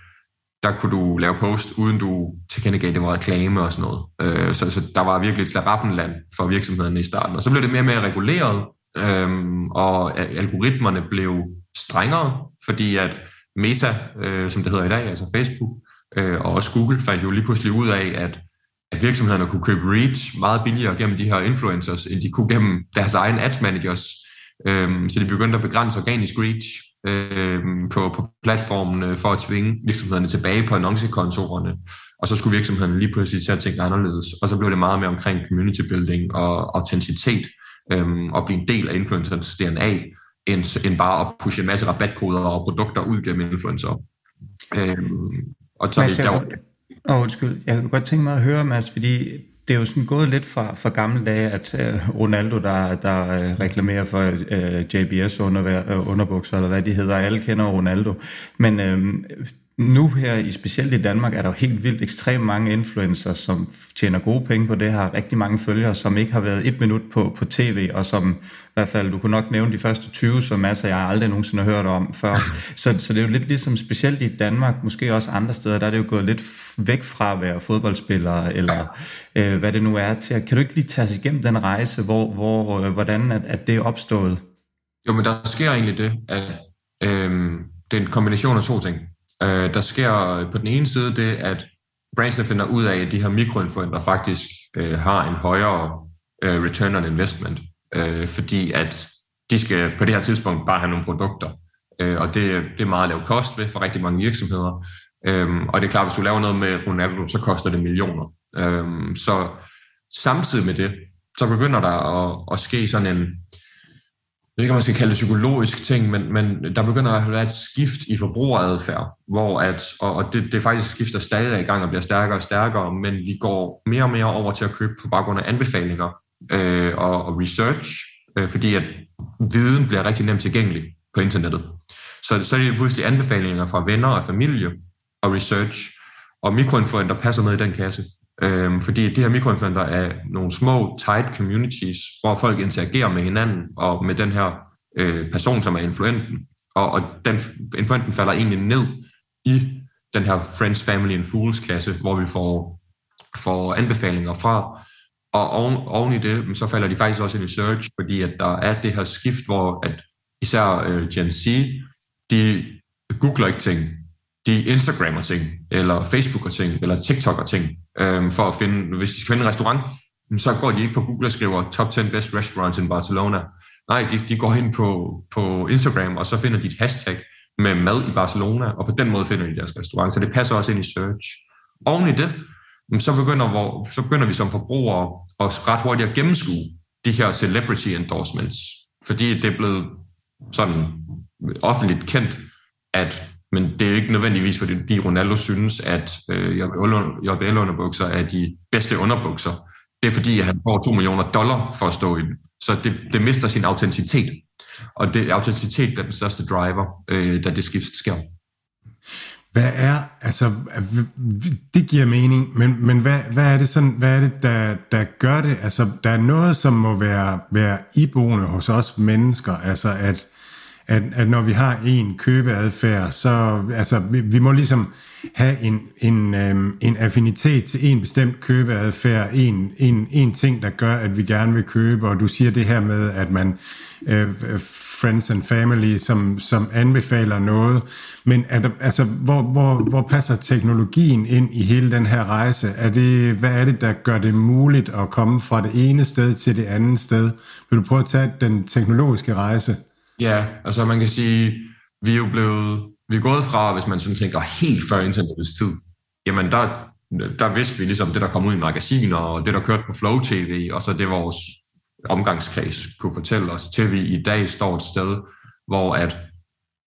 der kunne du lave post, uden du tilkendegav, det var reklame og sådan noget. Øh, så, så der var virkelig et slaraffenland for virksomhederne i starten. Og så blev det mere og mere reguleret, øh, og algoritmerne blev strengere, fordi at Meta, øh, som det hedder i dag, altså Facebook, øh, og også Google, fandt jo lige pludselig ud af, at at virksomhederne kunne købe reach meget billigere gennem de her influencers, end de kunne gennem deres egen ads managers. Øhm, så de begyndte at begrænse organisk reach øhm, på, på platformen for at tvinge virksomhederne tilbage på annoncekontorerne. Og så skulle virksomhederne lige pludselig til at tænke anderledes. Og så blev det meget mere omkring community building og autenticitet øhm, og blive en del af influencers DNA, end, end bare at pushe en masse rabatkoder og produkter ud gennem influencer. Øhm, og så, Mads, der, Åh, oh, undskyld. Jeg kunne godt tænke mig at høre, Mads, fordi det er jo sådan gået lidt fra, fra gamle dage, at øh, Ronaldo, der, der øh, reklamerer for øh, JBS under, øh, underbukser, eller hvad de hedder, alle kender Ronaldo. Men øh, nu her, i specielt i Danmark, er der jo helt vildt ekstremt mange influencers, som tjener gode penge på det, har rigtig mange følgere, som ikke har været et minut på, på tv, og som i hvert fald, du kunne nok nævne de første 20, som masser jeg aldrig nogensinde har hørt om før. Så, så det er jo lidt ligesom, specielt i Danmark, måske også andre steder, der er det jo gået lidt væk fra at være fodboldspiller, eller øh, hvad det nu er til. Kan du ikke lige tage os igennem den rejse, hvor, hvor, øh, hvordan at, at det er opstået? Jo, men der sker egentlig det, at øh, det er en kombination af to ting. Øh, der sker øh, på den ene side det, at brandsene finder ud af, at de her mikroinfluenter faktisk øh, har en højere øh, return on investment, øh, fordi at de skal på det her tidspunkt bare have nogle produkter, øh, og det, det er meget lav kost ved for rigtig mange virksomheder, øh, og det er klart, hvis du laver noget med Ronaldo, så koster det millioner. Øh, så samtidig med det, så begynder der at, at ske sådan en, jeg ved ikke, om man skal kalde det psykologisk ting, men, men der begynder at være et skift i forbrugeradfærd, hvor at, og, og det, det faktisk skifter stadig er i gang og bliver stærkere og stærkere, men vi går mere og mere over til at købe på baggrund af anbefalinger øh, og, og research, øh, fordi at viden bliver rigtig nemt tilgængelig på internettet. Så, så er det pludselig anbefalinger fra venner og familie og research, og mikroinfluenter passer med i den kasse. Øhm, fordi de her mikroinfluenter er nogle små, tight communities, hvor folk interagerer med hinanden og med den her øh, person, som er influenten. Og, og den influenten falder egentlig ned i den her Friends, Family and Fools kasse, hvor vi får, får anbefalinger fra. Og oven, oven i det, så falder de faktisk også ind i search, fordi at der er det her skift, hvor at især øh, Gen Z, de googler ikke ting, de Instagrammer ting, eller Facebooker ting, eller TikToker ting, øhm, for at finde, hvis de skal finde en restaurant, så går de ikke på Google og skriver top 10 best restaurants in Barcelona. Nej, de, de går ind på, på Instagram, og så finder de et hashtag med mad i Barcelona, og på den måde finder de deres restaurant. Så det passer også ind i search. Oven i det, så begynder, hvor, så begynder vi som forbrugere at ret hurtigt at gennemskue de her celebrity endorsements, fordi det er blevet sådan offentligt kendt, at men det er ikke nødvendigvis, fordi Ronaldo synes, at øh, JBL-underbukser er de bedste underbukser. Det er fordi, at han får 2 millioner dollar for at stå i den. Så det, det mister sin autenticitet. Og det autenticitet er den største driver, øh, da det skift sker. hvad er, altså, det giver mening, men, men hvad, hvad er det sådan, hvad er det, der, der gør det? Altså, der er noget, som må være, være iboende hos os mennesker, altså at, at, at når vi har en købeadfærd, så, altså, vi, vi må ligesom have en, en, øhm, en affinitet til en bestemt købeadfærd, en, en, en ting, der gør, at vi gerne vil købe, og du siger det her med, at man øh, friends and family, som, som anbefaler noget. Men er der, altså, hvor, hvor, hvor passer teknologien ind i hele den her rejse? Er det, hvad er det, der gør det muligt at komme fra det ene sted til det andet sted? Vil du prøve at tage den teknologiske rejse? Ja, altså man kan sige, vi er jo blevet, vi er gået fra, hvis man sådan tænker helt før internettets tid, jamen der, der vidste vi ligesom det, der kom ud i magasiner, og det, der kørte på Flow TV, og så det vores omgangskreds kunne fortælle os, til vi i dag står et sted, hvor at,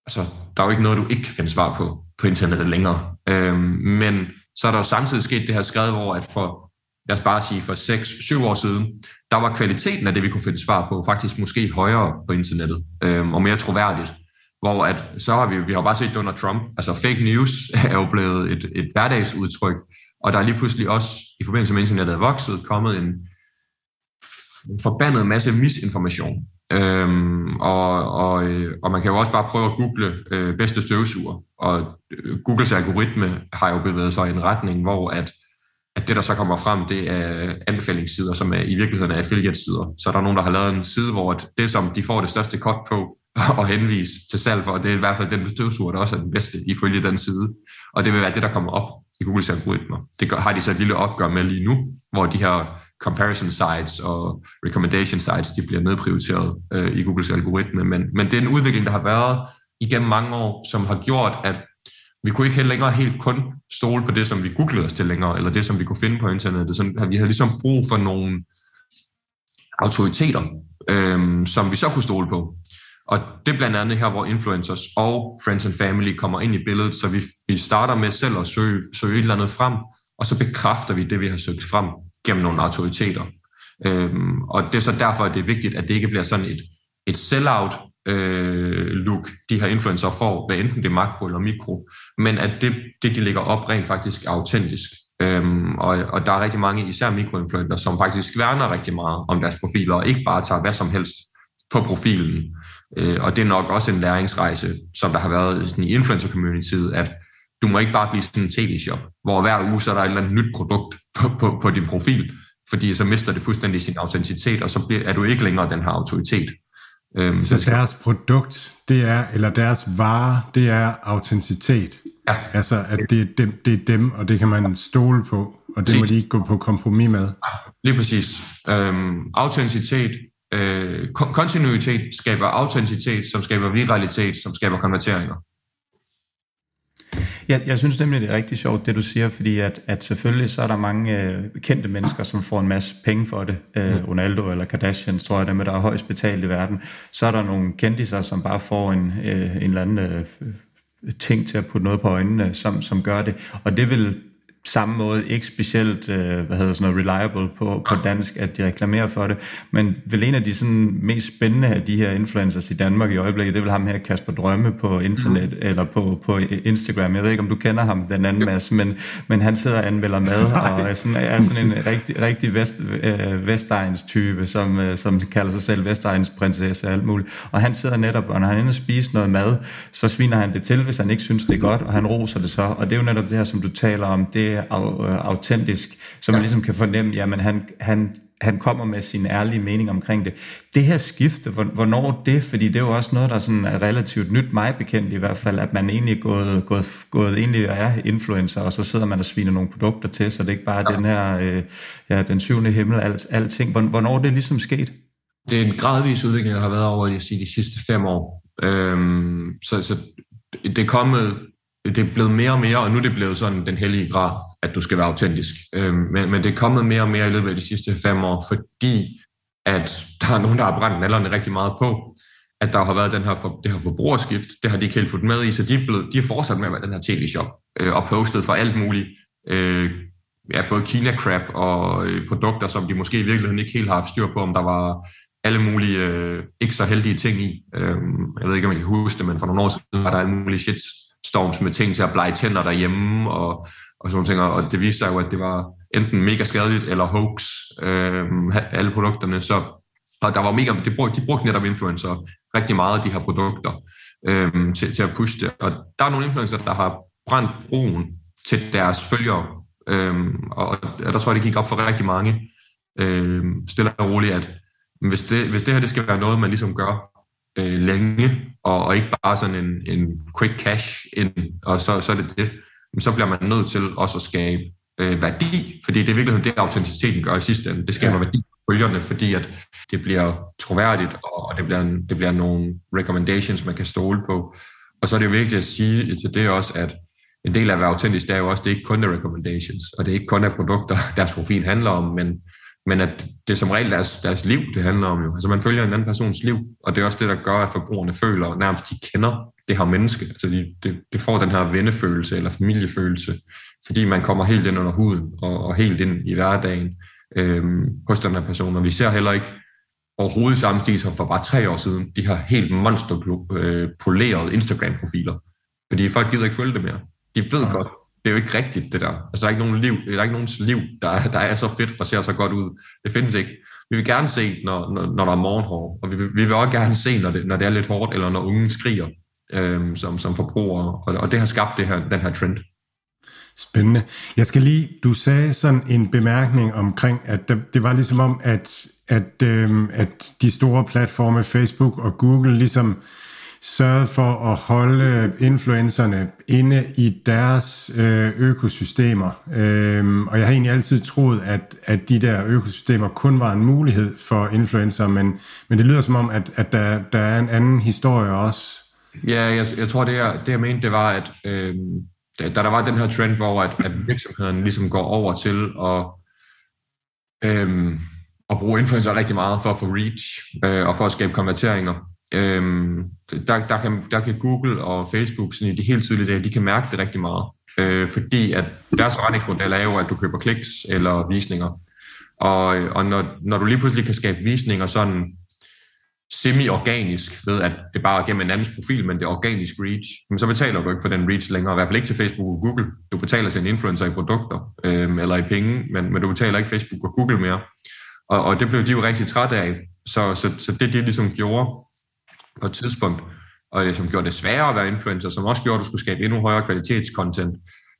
altså, der er jo ikke noget, du ikke kan finde svar på på internettet længere. Øhm, men så er der jo samtidig sket det her skred, hvor at for, lad os bare sige, for 6-7 år siden, der var kvaliteten af det, vi kunne finde svar på, faktisk måske højere på internettet, øh, og mere troværdigt. Hvor at, så har vi, vi har bare set det under Trump, altså fake news er jo blevet et, et hverdagsudtryk, og der er lige pludselig også, i forbindelse med internettet er vokset, kommet en, forbandet masse misinformation. Øhm, og, og, øh, og man kan jo også bare prøve at google øh, bedste støvsuger, og øh, Googles algoritme har jo bevæget sig i en retning, hvor at, at det, der så kommer frem, det er anbefalingssider, som er, i virkeligheden er affiliate-sider. Så der er nogen, der har lavet en side, hvor at det, som de får det største kort på, og henvise til salg for, det er i hvert fald den støvsuger, der også er den bedste ifølge den side. Og det vil være det, der kommer op i Googles algoritmer. Det har de så et lille opgør med lige nu, hvor de her comparison sites og recommendation sites, de bliver nedprioriteret øh, i Googles algoritme. Men, men det er en udvikling, der har været igennem mange år, som har gjort, at vi kunne ikke længere helt kun stole på det, som vi googlede os til længere, eller det, som vi kunne finde på internettet. Så vi havde ligesom brug for nogle autoriteter, øhm, som vi så kunne stole på. Og det er blandt andet her, hvor influencers og friends and family kommer ind i billedet, så vi, vi starter med selv at søge, søge et eller andet frem, og så bekræfter vi det, vi har søgt frem gennem nogle autoriteter. Øhm, og det er så derfor, at det er vigtigt, at det ikke bliver sådan et, et sell-out øh, look, de her influencer får, hvad enten det er makro eller mikro, men at det, det de lægger op, rent faktisk er autentisk. Øhm, og, og der er rigtig mange, især mikroinfluencer, som faktisk værner rigtig meget om deres profiler, og ikke bare tager hvad som helst på profilen. Øh, og det er nok også en læringsrejse, som der har været sådan i influencer-communityet, at du må ikke bare blive sådan en tv-shop, hvor hver uge så er der et eller andet nyt produkt på, på, på din profil, fordi så mister det fuldstændig sin autenticitet, og så bliver, er du ikke længere den her autoritet. Øhm, så skal... deres produkt, det er, eller deres vare, det er autenticitet. Ja. Altså, at det er, dem, det er dem, og det kan man stole på, og det må de ikke gå på kompromis med. Lige præcis. Øhm, autenticitet, øh, kontinuitet skaber autenticitet, som skaber viralitet, som skaber konverteringer. Jeg, jeg synes nemlig, det er rigtig sjovt, det du siger, fordi at, at selvfølgelig så er der mange øh, kendte mennesker, som får en masse penge for det. Øh, mm. Ronaldo eller Kardashian, tror jeg, dem der er højst betalt i verden. Så er der nogle kendiser, som bare får en, øh, en eller anden øh, ting til at putte noget på øjnene, som, som gør det. Og det vil samme måde ikke specielt øh, hvad hedder sådan noget, reliable på, på dansk, at de reklamerer for det. Men vel en af de sådan, mest spændende af de her influencers i Danmark i øjeblikket, det vil ham her Kasper Drømme på internet mm. eller på, på Instagram. Jeg ved ikke, om du kender ham, den anden masse, men, men han sidder og anmelder mad og er sådan, er sådan en rigtig, rigtig vest, øh, Vestegns type, som, øh, som kalder sig selv Vestegns prinsesse og alt muligt. Og han sidder netop, og når han ender spiser noget mad, så sviner han det til, hvis han ikke synes, det er godt, og han roser det så. Og det er jo netop det her, som du taler om, det øh, autentisk, så man ja. ligesom kan fornemme, jamen han, han, han kommer med sin ærlige mening omkring det. Det her skifte, hvornår det, fordi det er jo også noget, der sådan er relativt nyt, mig bekendt i hvert fald, at man egentlig er gået, gået, gået egentlig er influencer, og så sidder man og sviner nogle produkter til, så det er ikke bare ja. den her, øh, ja, den syvende himmel, alt, alting. Hvornår er det ligesom sket? Det er en gradvis udvikling, der har været over jeg siger, de sidste fem år. Øhm, så, så det er kommet, Øh, det er blevet mere og mere, og nu er det blevet sådan den hellige grad at du skal være autentisk. Øh, men, men det er kommet mere og mere i løbet af de sidste fem år, fordi at der er nogen, der har brændt nallerne rigtig meget på, at der har været den her for, det her forbrugerskift. Det har de ikke helt fået med i, så de er, blevet, de er fortsat med at være den her tv-shop øh, og postet for alt muligt. Øh, ja, både Kina-crap og øh, produkter, som de måske i virkeligheden ikke helt har haft styr på, om der var alle mulige øh, ikke så heldige ting i. Øh, jeg ved ikke, om jeg kan huske det, men for nogle år siden var der alle mulige shits Storms med ting til at blege tænder derhjemme og, og sådan ting, og det viste sig jo, at det var enten mega skadeligt eller hoax, øh, alle produkterne, så og der var mega, de brugte, de brugte netop influencer rigtig meget af de her produkter øh, til, til at pushe det, og der er nogle influencer, der har brændt broen til deres følgere, øh, og, og der tror jeg, det gik op for rigtig mange, øh, stille og roligt, at hvis det, hvis det her det skal være noget, man ligesom gør øh, længe, og, og ikke bare sådan en, en quick cash ind, og så, så er det det, så bliver man nødt til også at skabe øh, værdi, fordi det er virkelig det, autenticiteten gør i sidste ende. Det skaber ja. værdi for følgerne, fordi at det bliver troværdigt, og det bliver, det bliver nogle recommendations, man kan stole på. Og så er det jo vigtigt at sige til det også, at en del af at være autentisk, det er jo også, det er ikke kun er recommendations, og det er ikke kun af produkter, deres profil handler om, men men at det er som regel deres, deres liv, det handler om jo. Altså man følger en anden persons liv, og det er også det, der gør, at forbrugerne føler, at nærmest de kender det her menneske. Altså de, de, de får den her vennefølelse eller familiefølelse, fordi man kommer helt ind under huden og, og helt ind i hverdagen øhm, hos den her person. Og vi ser heller ikke overhovedet samme stil som for bare tre år siden, de her helt monsterpolerede øh, Instagram-profiler. Fordi folk gider ikke følge det mere. De ved ja. godt, det er jo ikke rigtigt, det der. Altså, der er ikke nogen liv, der er ikke nogens liv, der, der er så fedt og ser så godt ud. Det findes ikke. Vi vil gerne se, når, når, når der er morgenhår, og vi vil, vi vil også gerne se, når det, når det er lidt hårdt, eller når ungen skriger øhm, som, som forbrugere, og, og det har skabt det her, den her trend. Spændende. Jeg skal lige, du sagde sådan en bemærkning omkring, at det, det var ligesom om, at, at, øhm, at de store platforme, Facebook og Google, ligesom sørget for at holde influencerne inde i deres øh, økosystemer. Øhm, og jeg har egentlig altid troet, at, at de der økosystemer kun var en mulighed for influencer, men, men det lyder som om, at, at der, der er en anden historie også. Ja, jeg, jeg tror, det jeg, det jeg mente, det var, at øh, da, der var den her trend, hvor at, at virksomheden ligesom går over til at, øh, at bruge influencer rigtig meget for at få reach øh, og for at skabe konverteringer, Øhm, der, der, kan, der kan Google og Facebook sådan i det helt tydelige de kan mærke det rigtig meget. Øh, fordi at deres forretningsmodel er jo, at du køber kliks eller visninger. Og, og når, når du lige pludselig kan skabe visninger sådan semi-organisk ved, at det bare er gennem en andens profil, men det er organisk reach, men så betaler du ikke for den reach længere, i hvert fald ikke til Facebook og Google. Du betaler til en influencer i produkter øhm, eller i penge, men, men du betaler ikke Facebook og Google mere. Og, og det blev de jo rigtig trætte af. Så, så, så det, de ligesom gjorde, på et tidspunkt, og øh, som gjorde det sværere at være influencer, som også gjorde, at du skulle skabe endnu højere kvalitetscontent,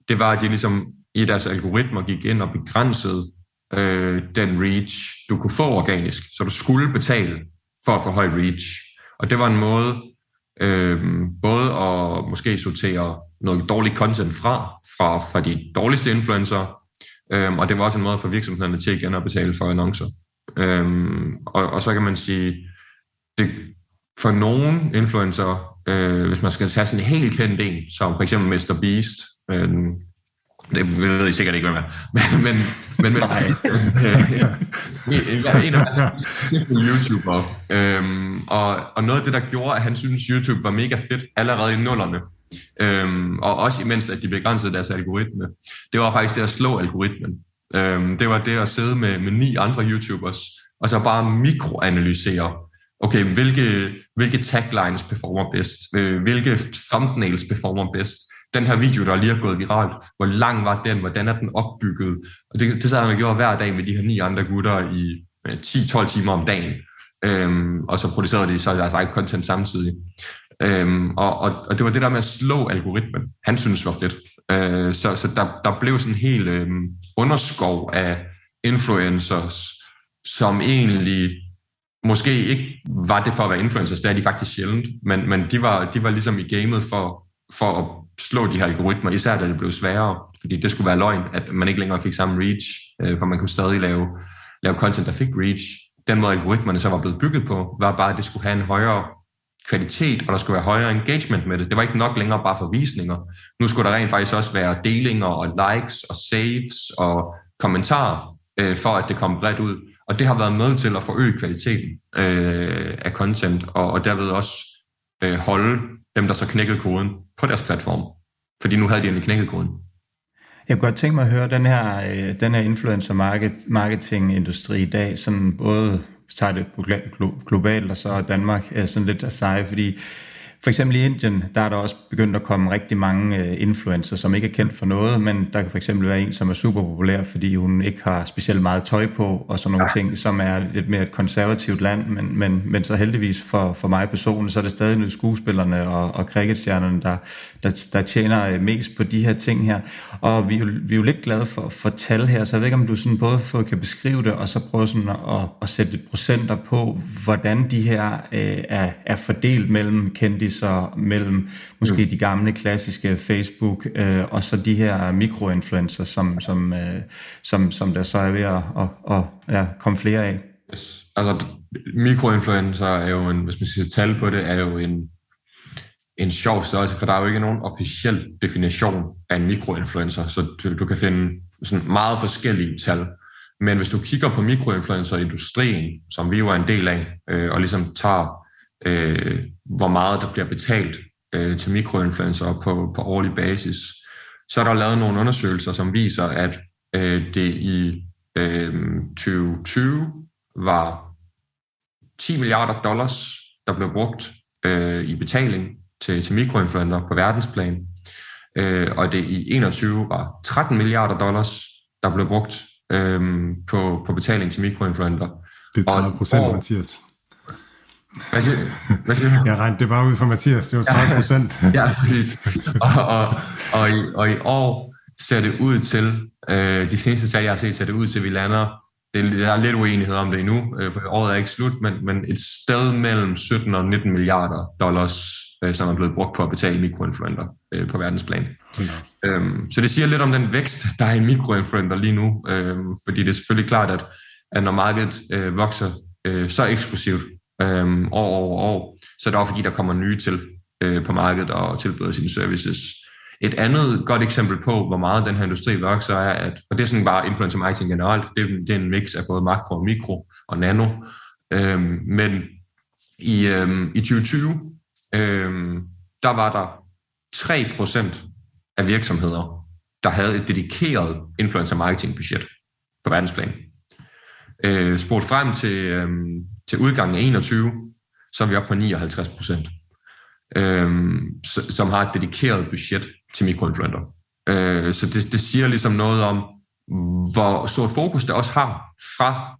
det var, at de ligesom i deres algoritmer gik ind og begrænsede øh, den reach, du kunne få organisk. Så du skulle betale for at få høj reach. Og det var en måde øh, både at måske sortere noget dårligt content fra, fra, fra de dårligste influencer, øh, og det var også en måde for virksomhederne til igen at betale for annoncer. Øh, og, og så kan man sige, det, for nogle influencer, øh, hvis man skal tage sådan en helt kendt en, som for eksempel Mr. Beast, øh, det ved I sikkert ikke, hvad er, men, men, men, men øh, en af hans YouTuber, øhm, og, og noget af det, der gjorde, at han synes YouTube var mega fedt allerede i nullerne, øhm, og også imens, at de begrænsede deres algoritme, det var faktisk det at slå algoritmen. Øhm, det var det at sidde med, med ni andre YouTubers, og så bare mikroanalysere okay, hvilke, hvilke taglines performer bedst, øh, hvilke thumbnails performer bedst, den her video, der lige er gået viralt, hvor lang var den, hvordan er den opbygget, og det, det sad han og gjorde hver dag med de her ni andre gutter i øh, 10-12 timer om dagen, øhm, og så producerede de så deres eget content samtidig. Øhm, og, og, og det var det der med at slå algoritmen, han synes var fedt. Øh, så så der, der blev sådan en hel øh, underskov af influencers, som egentlig måske ikke var det for at være influencers, det er de faktisk sjældent, men, men de, var, de var ligesom i gamet for, for at slå de her algoritmer, især da det blev sværere, fordi det skulle være løgn, at man ikke længere fik samme reach, øh, for man kunne stadig lave, lave content, der fik reach. Den måde algoritmerne så var blevet bygget på, var bare, at det skulle have en højere kvalitet, og der skulle være højere engagement med det. Det var ikke nok længere bare for visninger. Nu skulle der rent faktisk også være delinger og likes og saves og kommentarer, øh, for at det kom bredt ud. Og det har været med til at forøge kvaliteten øh, af content, og, og derved også øh, holde dem, der så knækkede koden på deres platform. Fordi nu havde de endelig knækket koden. Jeg kunne godt tænke mig at høre den her, øh, den her influencer market, marketing industri i dag, sådan både tager det globalt, og så Danmark er sådan lidt af seje, fordi for eksempel i Indien, der er der også begyndt at komme rigtig mange øh, influencer, som ikke er kendt for noget, men der kan for eksempel være en, som er super populær, fordi hun ikke har specielt meget tøj på, og sådan nogle ja. ting, som er lidt mere et konservativt land, men, men, men så heldigvis for, for mig personligt, så er det stadig nu skuespillerne og, og cricketstjernerne, der, der, der tjener øh, mest på de her ting her. Og vi, vi er jo lidt glade for, for tal her, så jeg ved ikke, om du sådan både for, kan beskrive det, og så prøve sådan at, at sætte et procenter på, hvordan de her øh, er, er fordelt mellem kendiser, mellem måske mm. de gamle klassiske Facebook, øh, og så de her mikroinfluencer, som, som, øh, som, som der så er ved at, at, at ja, komme flere af. Yes. Altså, mikroinfluencer er jo en, hvis man siger tal på det, er jo en, en sjov størrelse, for der er jo ikke nogen officiel definition af en mikroinfluencer, så du, du kan finde sådan meget forskellige tal. Men hvis du kigger på mikroinfluencer-industrien, som vi jo er en del af, øh, og ligesom tager, øh, hvor meget der bliver betalt øh, til mikroinfluencer på, på årlig basis, så er der lavet nogle undersøgelser, som viser, at øh, det i øh, 2020 var 10 milliarder dollars, der blev brugt øh, i betaling til, til mikroinfluencer på verdensplan, øh, og det i 21 var 13 milliarder dollars, der blev brugt øhm, på, på betaling til mikroinfluenter. Det er 30 procent, Mathias. Hvad siger, hvad siger Jeg regnede det bare ud for Mathias, det var 30 procent. ja, præcis. Og, og, og, i, og i år ser det ud til, øh, de seneste tal, jeg har set, ser det ud til, at vi lander, det, der er lidt uenighed om det endnu, øh, for året er ikke slut, men, men et sted mellem 17 og 19 milliarder dollars, øh, som er blevet brugt på at betale mikroinfluenter øh, på verdensplan. Ja. Øhm, så det siger lidt om den vækst, der er i mikroinfluenter lige nu, øhm, fordi det er selvfølgelig klart, at, at når markedet øh, vokser øh, så eksklusivt øh, år over år, så er også fordi, der kommer nye til øh, på markedet og tilbyder sine services. Et andet godt eksempel på, hvor meget den her industri vokser, er, at, og det er sådan bare influencer marketing generelt, det, det er en mix af både makro og mikro og nano, øhm, men i, øhm, i 2020, øhm, der var der 3% af virksomheder, der havde et dedikeret influencer marketing budget på verdensplan. Øh, spurgt frem til, øhm, til udgangen af 21, så er vi oppe på 59 procent, øh, som har et dedikeret budget til mikroinfluenter. Øh, så det, det siger ligesom noget om, hvor stort fokus det også har fra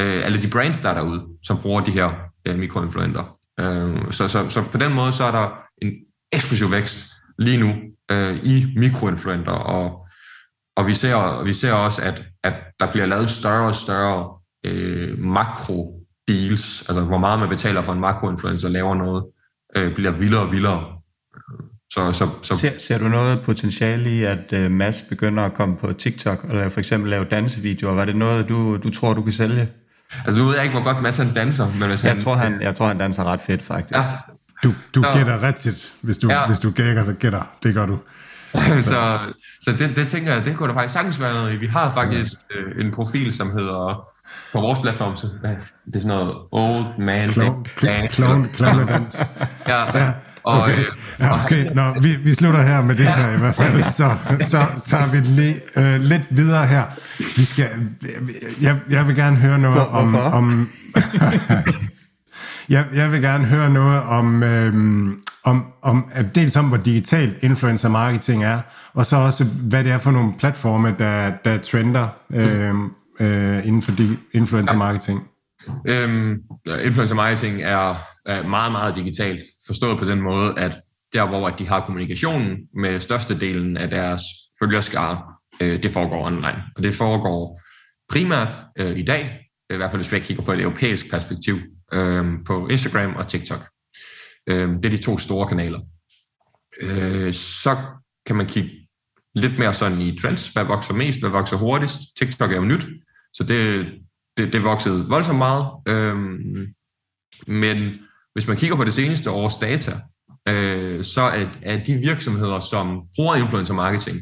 øh, alle de brands, der er derude, som bruger de her øh, mikroinfluenter. Øh, så, så, så på den måde, så er der en eksplosiv vækst lige nu øh, i mikroinfluenter, og, og vi, ser, vi ser også, at, at der bliver lavet større og større øh, makro deals, altså hvor meget man betaler for en makroinfluencer laver noget, øh, bliver vildere og vildere. Så, så, så... Ser, ser du noget potentiale i, at uh, Mads begynder at komme på TikTok, eller for eksempel lave dansevideoer? Var det noget, du, du tror, du kan sælge? Altså nu ved jeg ikke, hvor godt Mads han danser, men hvis jeg han... Tror, han, jeg tror, han danser ret fedt, faktisk. Ja, du, du så, gætter rigtigt, hvis du, ja. hvis du gætter, gætter. Det gør du. så så det, det tænker jeg, det kunne da faktisk sagtens være noget. Vi har faktisk ja. øh, en profil, som hedder på vores platform, så det er sådan noget old man clown, clown, clown dans. ja. ja. Og, okay, øh, ja, okay. Nå, vi, vi slutter her med det her i hvert fald, så, så tager vi lige, øh, lidt videre her. Vi skal, jeg, jeg vil gerne høre noget om, om jeg, jeg vil gerne høre noget om, øh, om, om dels om, hvor digital influencer marketing er, og så også, hvad det er for nogle platforme, der, der trender øh, øh, inden for influencer marketing. Øhm, influencer marketing er, er meget, meget digitalt, forstået på den måde, at der, hvor de har kommunikationen med størstedelen af deres følgerskare, øh, det foregår online. Og det foregår primært øh, i dag, i hvert fald hvis vi kigger på et europæisk perspektiv, øh, på Instagram og TikTok. Øh, det er de to store kanaler. Øh, så kan man kigge lidt mere sådan i trends, hvad vokser mest, hvad vokser hurtigst. TikTok er jo nyt, så det, det, det voksede voldsomt meget. Øhm, men hvis man kigger på det seneste års data, øh, så er, er de virksomheder, som bruger influencer marketing,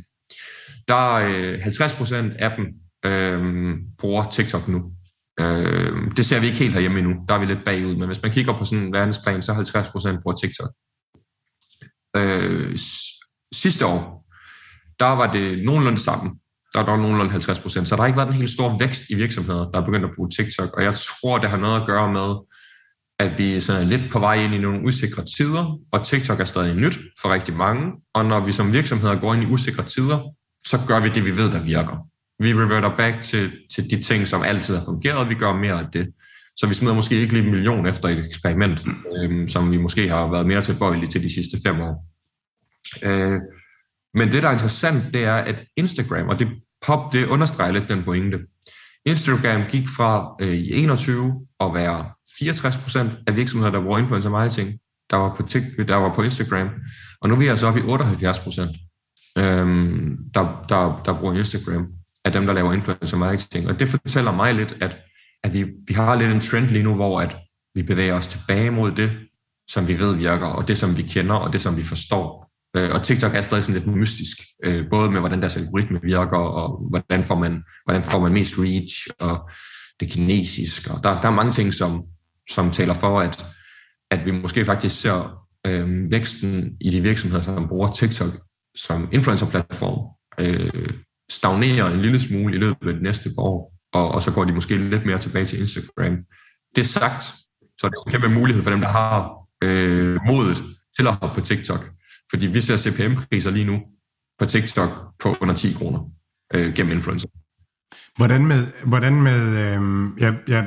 der er øh, 50% af dem øh, bruger TikTok nu. Øh, det ser vi ikke helt herhjemme endnu. Der er vi lidt bagud. Men hvis man kigger på sådan en verdensplan, så 50% bruger TikTok. Øh, sidste år, der var det nogenlunde sammen. Der var nogenlunde 50 procent. Så der har ikke været en helt stor vækst i virksomheder, der er begyndt at bruge TikTok. Og jeg tror, det har noget at gøre med, at vi sådan er lidt på vej ind i nogle usikre tider, og TikTok er stadig nyt for rigtig mange. Og når vi som virksomheder går ind i usikre tider, så gør vi det, vi ved, der virker. Vi reverter back til, til de ting, som altid har fungeret, og vi gør mere af det. Så vi smider måske ikke lige en million efter et eksperiment, øh, som vi måske har været mere tilbøjelige til de sidste fem år. Øh, men det, der er interessant, det er, at Instagram, og det pop, det understreger lidt den pointe. Instagram gik fra øh, i 21 at være 64% af virksomheder, der bruger influencer marketing, der var på, TikTok, der var på Instagram, og nu er vi altså oppe i 78 procent, øhm, der, der, der bruger Instagram, af dem, der laver influencer marketing. Og det fortæller mig lidt, at, at vi, vi har lidt en trend lige nu, hvor at vi bevæger os tilbage mod det, som vi ved virker, og det, som vi kender, og det, som vi forstår. Øh, og TikTok er stadig sådan lidt mystisk, øh, både med, hvordan deres algoritme virker, og hvordan får man, hvordan får man mest reach, og det kinesiske. Og der, der er mange ting, som, som taler for, at, at vi måske faktisk ser øh, væksten i de virksomheder, som bruger TikTok som influencer-platform, øh, stagnerer en lille smule i løbet af det næste år, og, og så går de måske lidt mere tilbage til Instagram. Det sagt, så er det en kæmpe mulighed for dem, der har øh, modet til at hoppe på TikTok. Fordi vi ser CPM-priser lige nu på TikTok på under 10 kroner øh, gennem influencer. Hvordan med, hvordan med øh, ja, ja,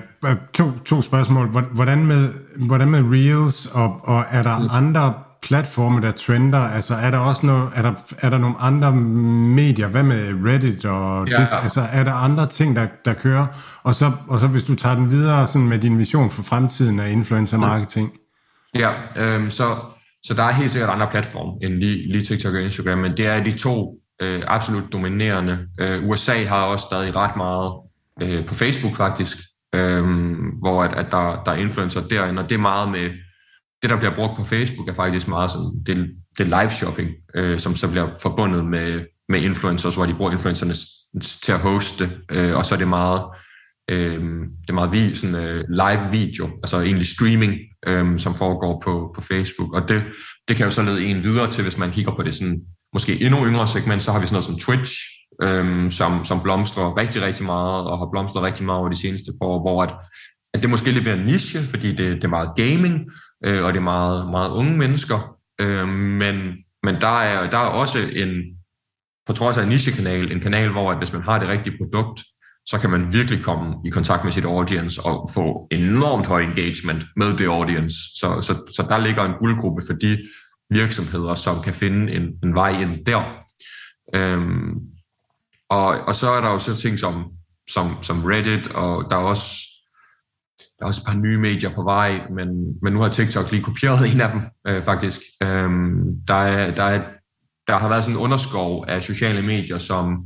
to, to spørgsmål. Hvordan med, hvordan med Reels, og, og er der andre platforme, der trender? Altså er der også noget, er der, er der nogle andre medier? Hvad med Reddit og ja. det, altså er der andre ting, der, der kører? Og så, og så hvis du tager den videre sådan med din vision for fremtiden af influencer marketing. Ja, øhm, så, så der er helt sikkert andre platforme end lige, lige TikTok og Instagram, men det er de to øh, absolut dominerende. Øh, USA har også stadig ret meget øh, på Facebook faktisk, øh, hvor at, at der, der er influencer derinde, og det er meget med, det der bliver brugt på Facebook er faktisk meget sådan, det, det live shopping, øh, som så bliver forbundet med, med influencers, hvor de bruger influencerne til at hoste, øh, og så er det meget, øh, det er meget sådan, øh, live video, altså egentlig streaming, øh, som foregår på, på Facebook, og det, det kan jo så lede en videre til, hvis man kigger på det sådan måske endnu yngre segment, så har vi sådan noget som Twitch, øh, som, som blomstrer rigtig, rigtig meget, og har blomstret rigtig meget over de seneste par år, hvor at, at det måske lidt mere niche, fordi det, det er meget gaming, øh, og det er meget, meget unge mennesker, øh, men, men der, er, der er også en, på trods af en niche-kanal, en kanal, hvor at hvis man har det rigtige produkt, så kan man virkelig komme i kontakt med sit audience og få enormt høj engagement med det audience. Så, så, så der ligger en guldgruppe for de virksomheder, som kan finde en, en vej ind der. Øhm, og, og så er der jo så ting som, som, som Reddit, og der er også der er også et par nye medier på vej, men, men nu har TikTok lige kopieret en af dem, øh, faktisk. Øhm, der, er, der, er, der har været sådan en underskov af sociale medier, som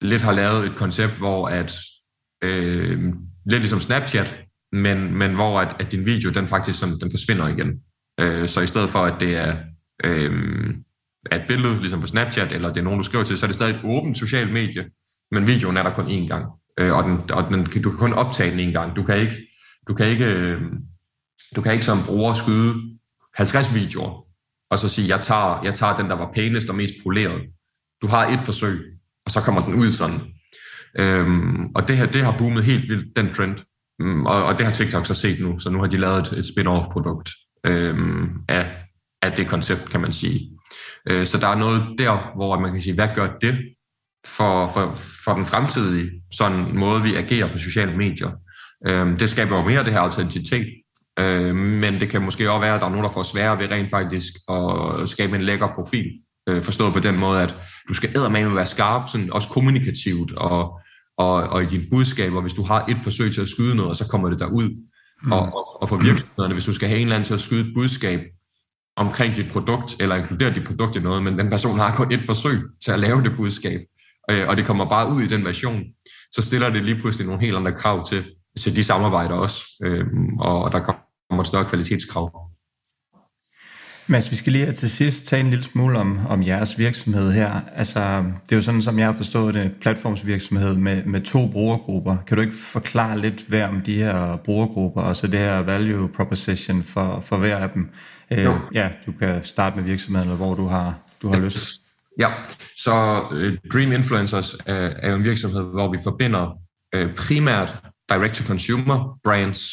lidt har lavet et koncept, hvor at, øh, lidt ligesom Snapchat, men, men hvor at, at din video, den faktisk sådan, den forsvinder igen. Øh, så i stedet for, at det er øh, et billede, ligesom på Snapchat, eller det er nogen, du skriver til, så er det stadig et åbent socialt medie, men videoen er der kun én gang. Øh, og den, og den, du kan kun optage den én gang. Du kan ikke, du kan ikke, øh, du kan ikke som bruger skyde 50 videoer, og så sige, jeg tager, jeg tager den, der var pænest og mest poleret. Du har et forsøg, og så kommer den ud sådan. Øhm, og det her, det har boomet helt vildt, den trend. Mm, og, og det har TikTok så set nu, så nu har de lavet et, et spin-off-produkt øhm, af, af det koncept, kan man sige. Øh, så der er noget der, hvor man kan sige, hvad gør det for, for, for den fremtidige sådan måde, vi agerer på sociale medier? Øh, det skaber jo mere det her autenticitet, øh, men det kan måske også være, at der er nogen, der får sværere ved rent faktisk at skabe en lækker profil. Øh, forstået på den måde, at du skal med være skarp, sådan også kommunikativt, og, og, og i dine budskaber, hvis du har et forsøg til at skyde noget, og så kommer det der ud, mm. og, og, og for virksomhederne, hvis du skal have en eller anden til at skyde et budskab omkring dit produkt, eller inkludere dit produkt i noget, men den person har kun et forsøg til at lave det budskab, øh, og det kommer bare ud i den version, så stiller det lige pludselig nogle helt andre krav til, til de samarbejder også, øh, og der kommer et større kvalitetskrav. Mads, vi skal lige til sidst tage en lille smule om, om jeres virksomhed her. Altså, det er jo sådan, som jeg har forstået det, platformsvirksomhed med, med to brugergrupper. Kan du ikke forklare lidt hver om de her brugergrupper, og så det her value proposition for, for hver af dem? Øh, ja, du kan starte med virksomheden, eller hvor du har, du har lyst. Ja, så uh, Dream Influencers er, er jo en virksomhed, hvor vi forbinder uh, primært direct-to-consumer brands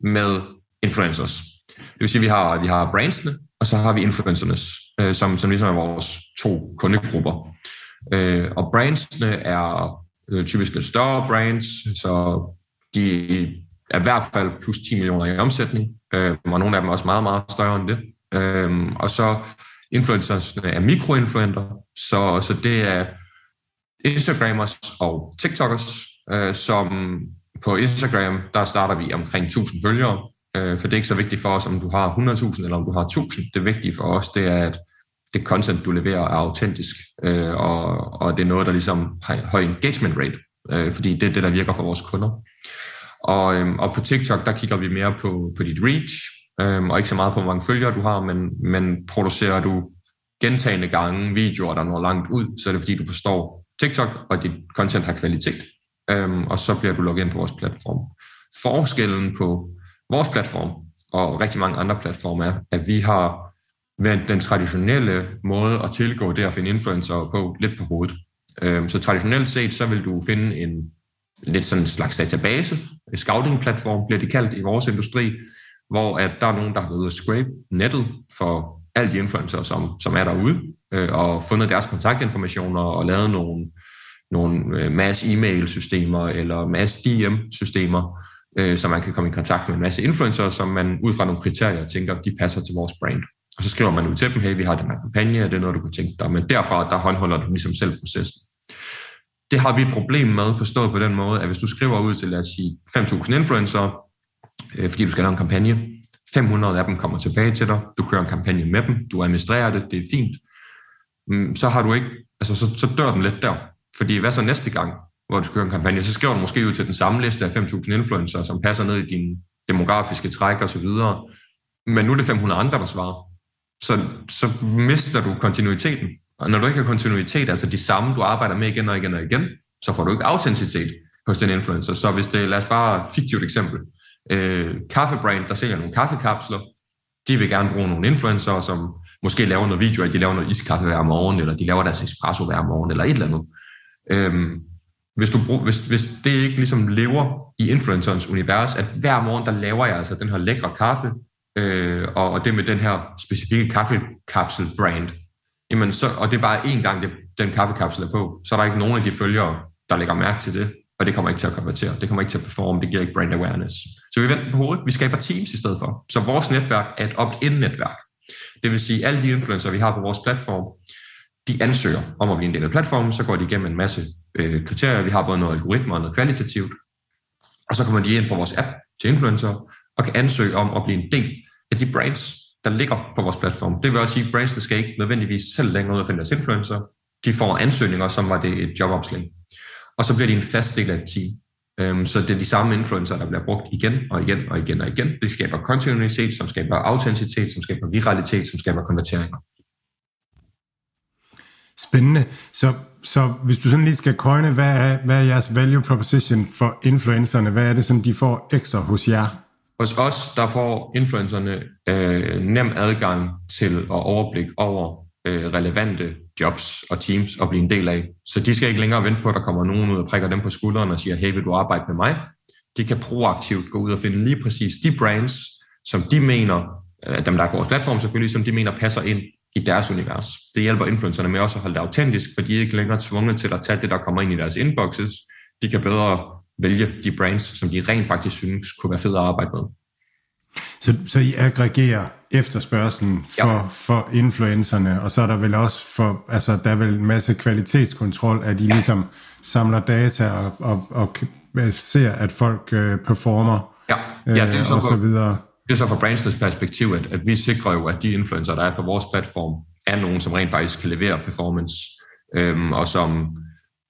med influencers. Det vil sige, at vi har, vi har brandsene, og så har vi influencernes, øh, som, som ligesom er vores to kundegrupper. Øh, og brandsene er øh, typisk lidt større brands, så de er i hvert fald plus 10 millioner i omsætning, øh, og nogle af dem er også meget, meget større end det. Øh, og så influencersne er mikroinfluenter, så, så det er Instagrammers og TikTokers, øh, som på Instagram, der starter vi omkring 1000 følgere, øh, for det er ikke så vigtigt for os, om du har 100.000 eller om du har 1000. Det vigtige for os, det er, at det content, du leverer, er autentisk, øh, og, og det er noget, der ligesom har høj engagement rate, øh, fordi det er det, der virker for vores kunder. Og, øh, og på TikTok, der kigger vi mere på, på dit reach, øh, og ikke så meget på, hvor mange følgere du har, men, men producerer du gentagende gange videoer, der når langt ud, så er det fordi, du forstår TikTok, og dit content har kvalitet. Øhm, og så bliver du logget ind på vores platform. Forskellen på vores platform og rigtig mange andre platforme er, at vi har vendt den traditionelle måde at tilgå det at finde influencer på lidt på hovedet. Øhm, så traditionelt set, så vil du finde en lidt sådan en slags database, en scouting-platform bliver det kaldt i vores industri, hvor at der er nogen, der har været ude at scrape nettet for alle de influencer, som, som er derude, øh, og fundet deres kontaktinformationer og lavet nogle, nogle øh, mass e-mail-systemer eller mass DM-systemer, øh, så man kan komme i kontakt med en masse influencer, som man ud fra nogle kriterier tænker, de passer til vores brand. Og så skriver man ud til dem, hey, vi har den her kampagne, det er noget, du kunne tænke dig. Men derfra, der håndholder du ligesom selv processen. Det har vi et problem med, forstået på den måde, at hvis du skriver ud til, lad os sige, 5.000 influencer, øh, fordi du skal lave en kampagne, 500 af dem kommer tilbage til dig, du kører en kampagne med dem, du administrerer det, det er fint, mm, så har du ikke, altså så, så dør den lidt der. Fordi hvad så næste gang, hvor du skal køre en kampagne, så skriver du måske ud til den samme liste af 5.000 influencer, som passer ned i din demografiske træk og så videre. Men nu er det 500 andre, der svarer. Så, så mister du kontinuiteten. Og når du ikke har kontinuitet, altså de samme, du arbejder med igen og igen og igen, så får du ikke autenticitet hos den influencer. Så hvis det, lad os bare fiktivt eksempel, øh, kaffebrand, der sælger nogle kaffekapsler, de vil gerne bruge nogle influencer, som måske laver noget video, at de laver noget iskaffe hver morgen, eller de laver deres espresso hver morgen, eller et eller andet. Øhm, hvis, du brug, hvis, hvis det ikke ligesom lever i influencerens univers, at hver morgen, der laver jeg altså den her lækre kaffe, øh, og, og det med den her specifikke kaffekapsel-brand, jamen så, og det er bare én gang, det, den kaffekapsel er på, så er der ikke nogen af de følgere, der lægger mærke til det, og det kommer ikke til at konvertere, det kommer ikke til at performe, det giver ikke brand awareness. Så vi vender på hovedet, vi skaber teams i stedet for. Så vores netværk er et opt-in-netværk. Det vil sige, alle de influencer, vi har på vores platform, de ansøger om at blive en del af platformen, så går de igennem en masse øh, kriterier. Vi har både noget algoritmer og noget kvalitativt. Og så kommer de ind på vores app til influencer og kan ansøge om at blive en del af de brands, der ligger på vores platform. Det vil også sige, at brands, der skal ikke nødvendigvis selv længere ud og finde deres influencer. De får ansøgninger, som var det et jobopslag. Og så bliver de en fast del af et team. Øhm, så det er de samme influencer, der bliver brugt igen og igen og igen og igen. Det skaber kontinuitet, som skaber autenticitet, som skaber viralitet, som skaber konverteringer. Spændende. Så, så hvis du sådan lige skal køjne, hvad er, hvad er jeres value proposition for influencerne? Hvad er det, som de får ekstra hos jer? Hos os, der får influencerne øh, nem adgang til at overblik over øh, relevante jobs og teams at blive en del af. Så de skal ikke længere vente på, at der kommer nogen ud og prikker dem på skulderen og siger, hey, vil du arbejde med mig? De kan proaktivt gå ud og finde lige præcis de brands, som de mener, øh, dem der er på vores platform selvfølgelig, som de mener passer ind i deres univers. Det hjælper influencerne med også at holde det autentisk, for de er ikke længere tvunget til at tage det, der kommer ind i deres inboxes. De kan bedre vælge de brands, som de rent faktisk synes kunne være fede at arbejde med. Så, så I aggregerer efterspørgselen for, ja. for influencerne, og så er der vel også for, altså der er vel en masse kvalitetskontrol, at de ja. ligesom samler data og, og, og ser, at folk øh, performer ja. Ja, det er øh, og så videre. Det er så fra brandsnes perspektiv, at, at vi sikrer jo, at de influencer, der er på vores platform, er nogen, som rent faktisk kan levere performance, øhm, og som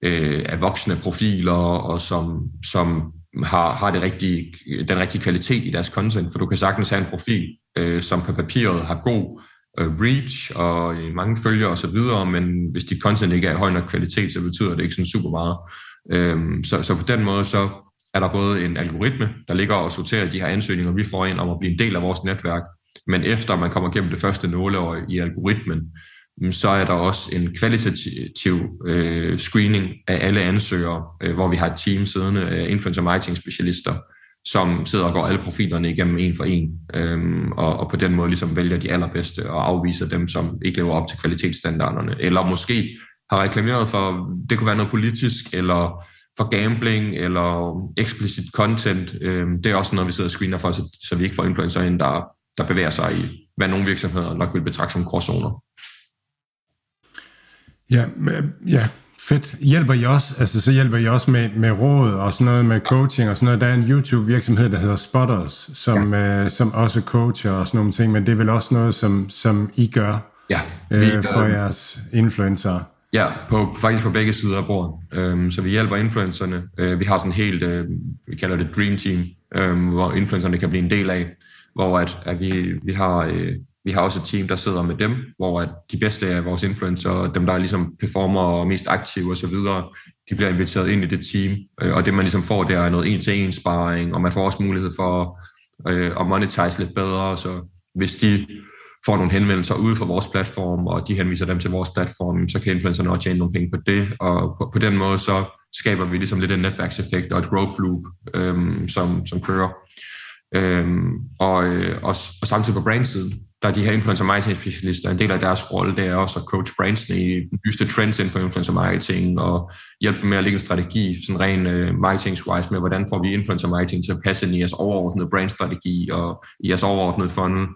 øh, er voksne profiler, og som, som har, har det rigtige, den rigtige kvalitet i deres content, for du kan sagtens have en profil, øh, som på papiret har god øh, reach og øh, mange følgere osv., men hvis dit content ikke er af høj nok kvalitet, så betyder det ikke sådan super meget. Øhm, så, så på den måde, så er der både en algoritme, der ligger og sorterer de her ansøgninger, vi får ind om at blive en del af vores netværk, men efter man kommer gennem det første nåleår i algoritmen, mm, så er der også en kvalitativ øh, screening af alle ansøgere, øh, hvor vi har et team siddende af influencer marketing specialister, som sidder og går alle profilerne igennem en for en, øhm, og, og på den måde ligesom vælger de allerbedste og afviser dem, som ikke lever op til kvalitetsstandarderne, eller måske har reklameret for, det kunne være noget politisk, eller for gambling, eller explicit content. Øhm, det er også noget, vi sidder og screener for, så, så vi ikke får influencer ind, der, der bevæger sig i, hvad nogle virksomheder nok vil betragte som gråzoner. Ja, ja, fedt. Hjælper I også, altså så hjælper I også med, med råd og sådan noget med coaching og sådan noget. Der er en YouTube-virksomhed, der hedder Spotters, som, ja. øh, som også coacher og sådan nogle ting, men det er vel også noget, som, som I gør ja, øh, for jeres influencer. Ja, på, faktisk på begge sider af bordet. Øhm, så vi hjælper influencerne. Øh, vi har sådan helt, øh, vi kalder det Dream Team, øh, hvor influencerne kan blive en del af, hvor at, at vi, vi har øh, vi har også et team, der sidder med dem, hvor at de bedste af vores influencer, dem der er ligesom performer og mest aktive osv., de bliver inviteret ind i det team. Øh, og det man ligesom får, det er noget en-til-en sparring, og man får også mulighed for øh, at monetize lidt bedre. Så hvis de får nogle henvendelser ude fra vores platform, og de henviser dem til vores platform, så kan influencerne også tjene nogle penge på det. Og på, på den måde så skaber vi ligesom lidt en netværkseffekt og et growth loop, øhm, som, som kører. Øhm, og, øh, og, og samtidig på brandsiden, der er de her influencer marketing specialister, en del af deres rolle, det er også at coach brandsene i nyeste trends inden for influencer marketing, og hjælpe dem med at lægge en strategi, sådan ren uh, øh, marketing-wise, med, hvordan får vi influencer marketing til at passe ind i jeres overordnede brandstrategi og i jeres overordnede funnel,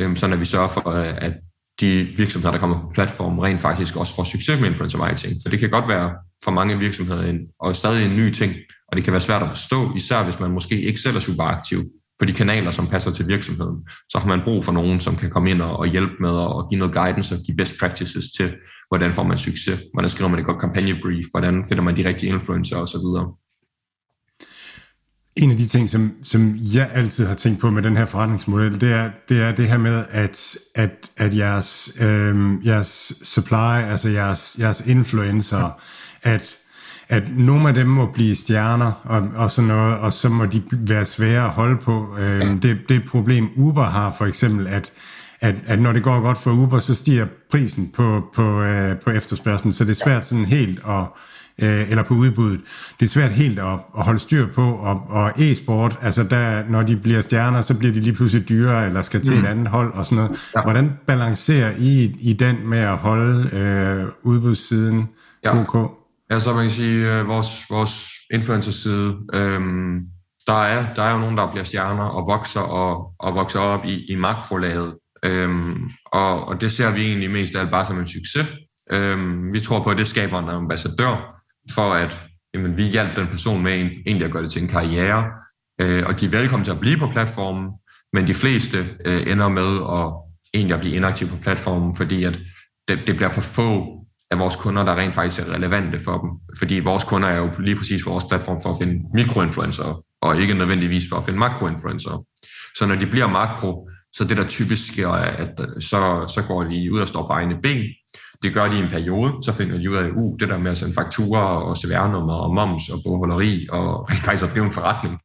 øhm, sådan at vi sørger for, øh, at de virksomheder, der kommer på platformen, rent faktisk også får succes med influencer marketing. For det kan godt være for mange virksomheder en, og stadig en ny ting, og det kan være svært at forstå, især hvis man måske ikke selv er super aktiv på de kanaler, som passer til virksomheden. Så har man brug for nogen, som kan komme ind og, hjælpe med at give noget guidance og give best practices til, hvordan får man succes, hvordan skriver man et godt kampagnebrief, hvordan finder man de rigtige influencer osv. En af de ting, som, som jeg altid har tænkt på med den her forretningsmodel, det er det, er det her med, at, at, at jeres, øh, jeres supply, altså jeres, jeres influencer, at at nogle af dem må blive stjerner og, og sådan noget, og så må de være svære at holde på. Øh, ja. det, det problem Uber har for eksempel, at, at, at når det går godt for Uber, så stiger prisen på, på, øh, på efterspørgselen, så det er svært sådan helt at øh, eller på udbuddet. Det er svært helt at, at holde styr på, og, og e-sport, altså der, når de bliver stjerner, så bliver de lige pludselig dyrere, eller skal til mm. et andet hold og sådan noget. Ja. Hvordan balancerer I i den med at holde øh, udbudssiden ja. OK? Ja, så man kan sige, øh, vores, vores influencer-side, øhm, der, er, der er jo nogen, der bliver stjerner og vokser og, og vokser op i, i makrolaget. Øhm, og, og det ser vi egentlig mest af alt bare som en succes. Øhm, vi tror på, at det skaber en ambassadør for, at jamen, vi hjælper den person med egentlig at gøre det til en karriere. Øh, og de er velkommen til at blive på platformen, men de fleste øh, ender med at egentlig at blive inaktive på platformen, fordi at det, det bliver for få af vores kunder, der rent faktisk er relevante for dem. Fordi vores kunder er jo lige præcis på vores platform for at finde mikroinfluencer, og ikke nødvendigvis for at finde makroinfluencer. Så når de bliver makro, så det der typisk sker, er, at øh, så, så går de ud og står på egne ben. Det gør de i en periode, så finder de ud af, uh, det der med at sende fakturer og CVR-nummer og moms og bogholderi og rent faktisk at drive en forretning,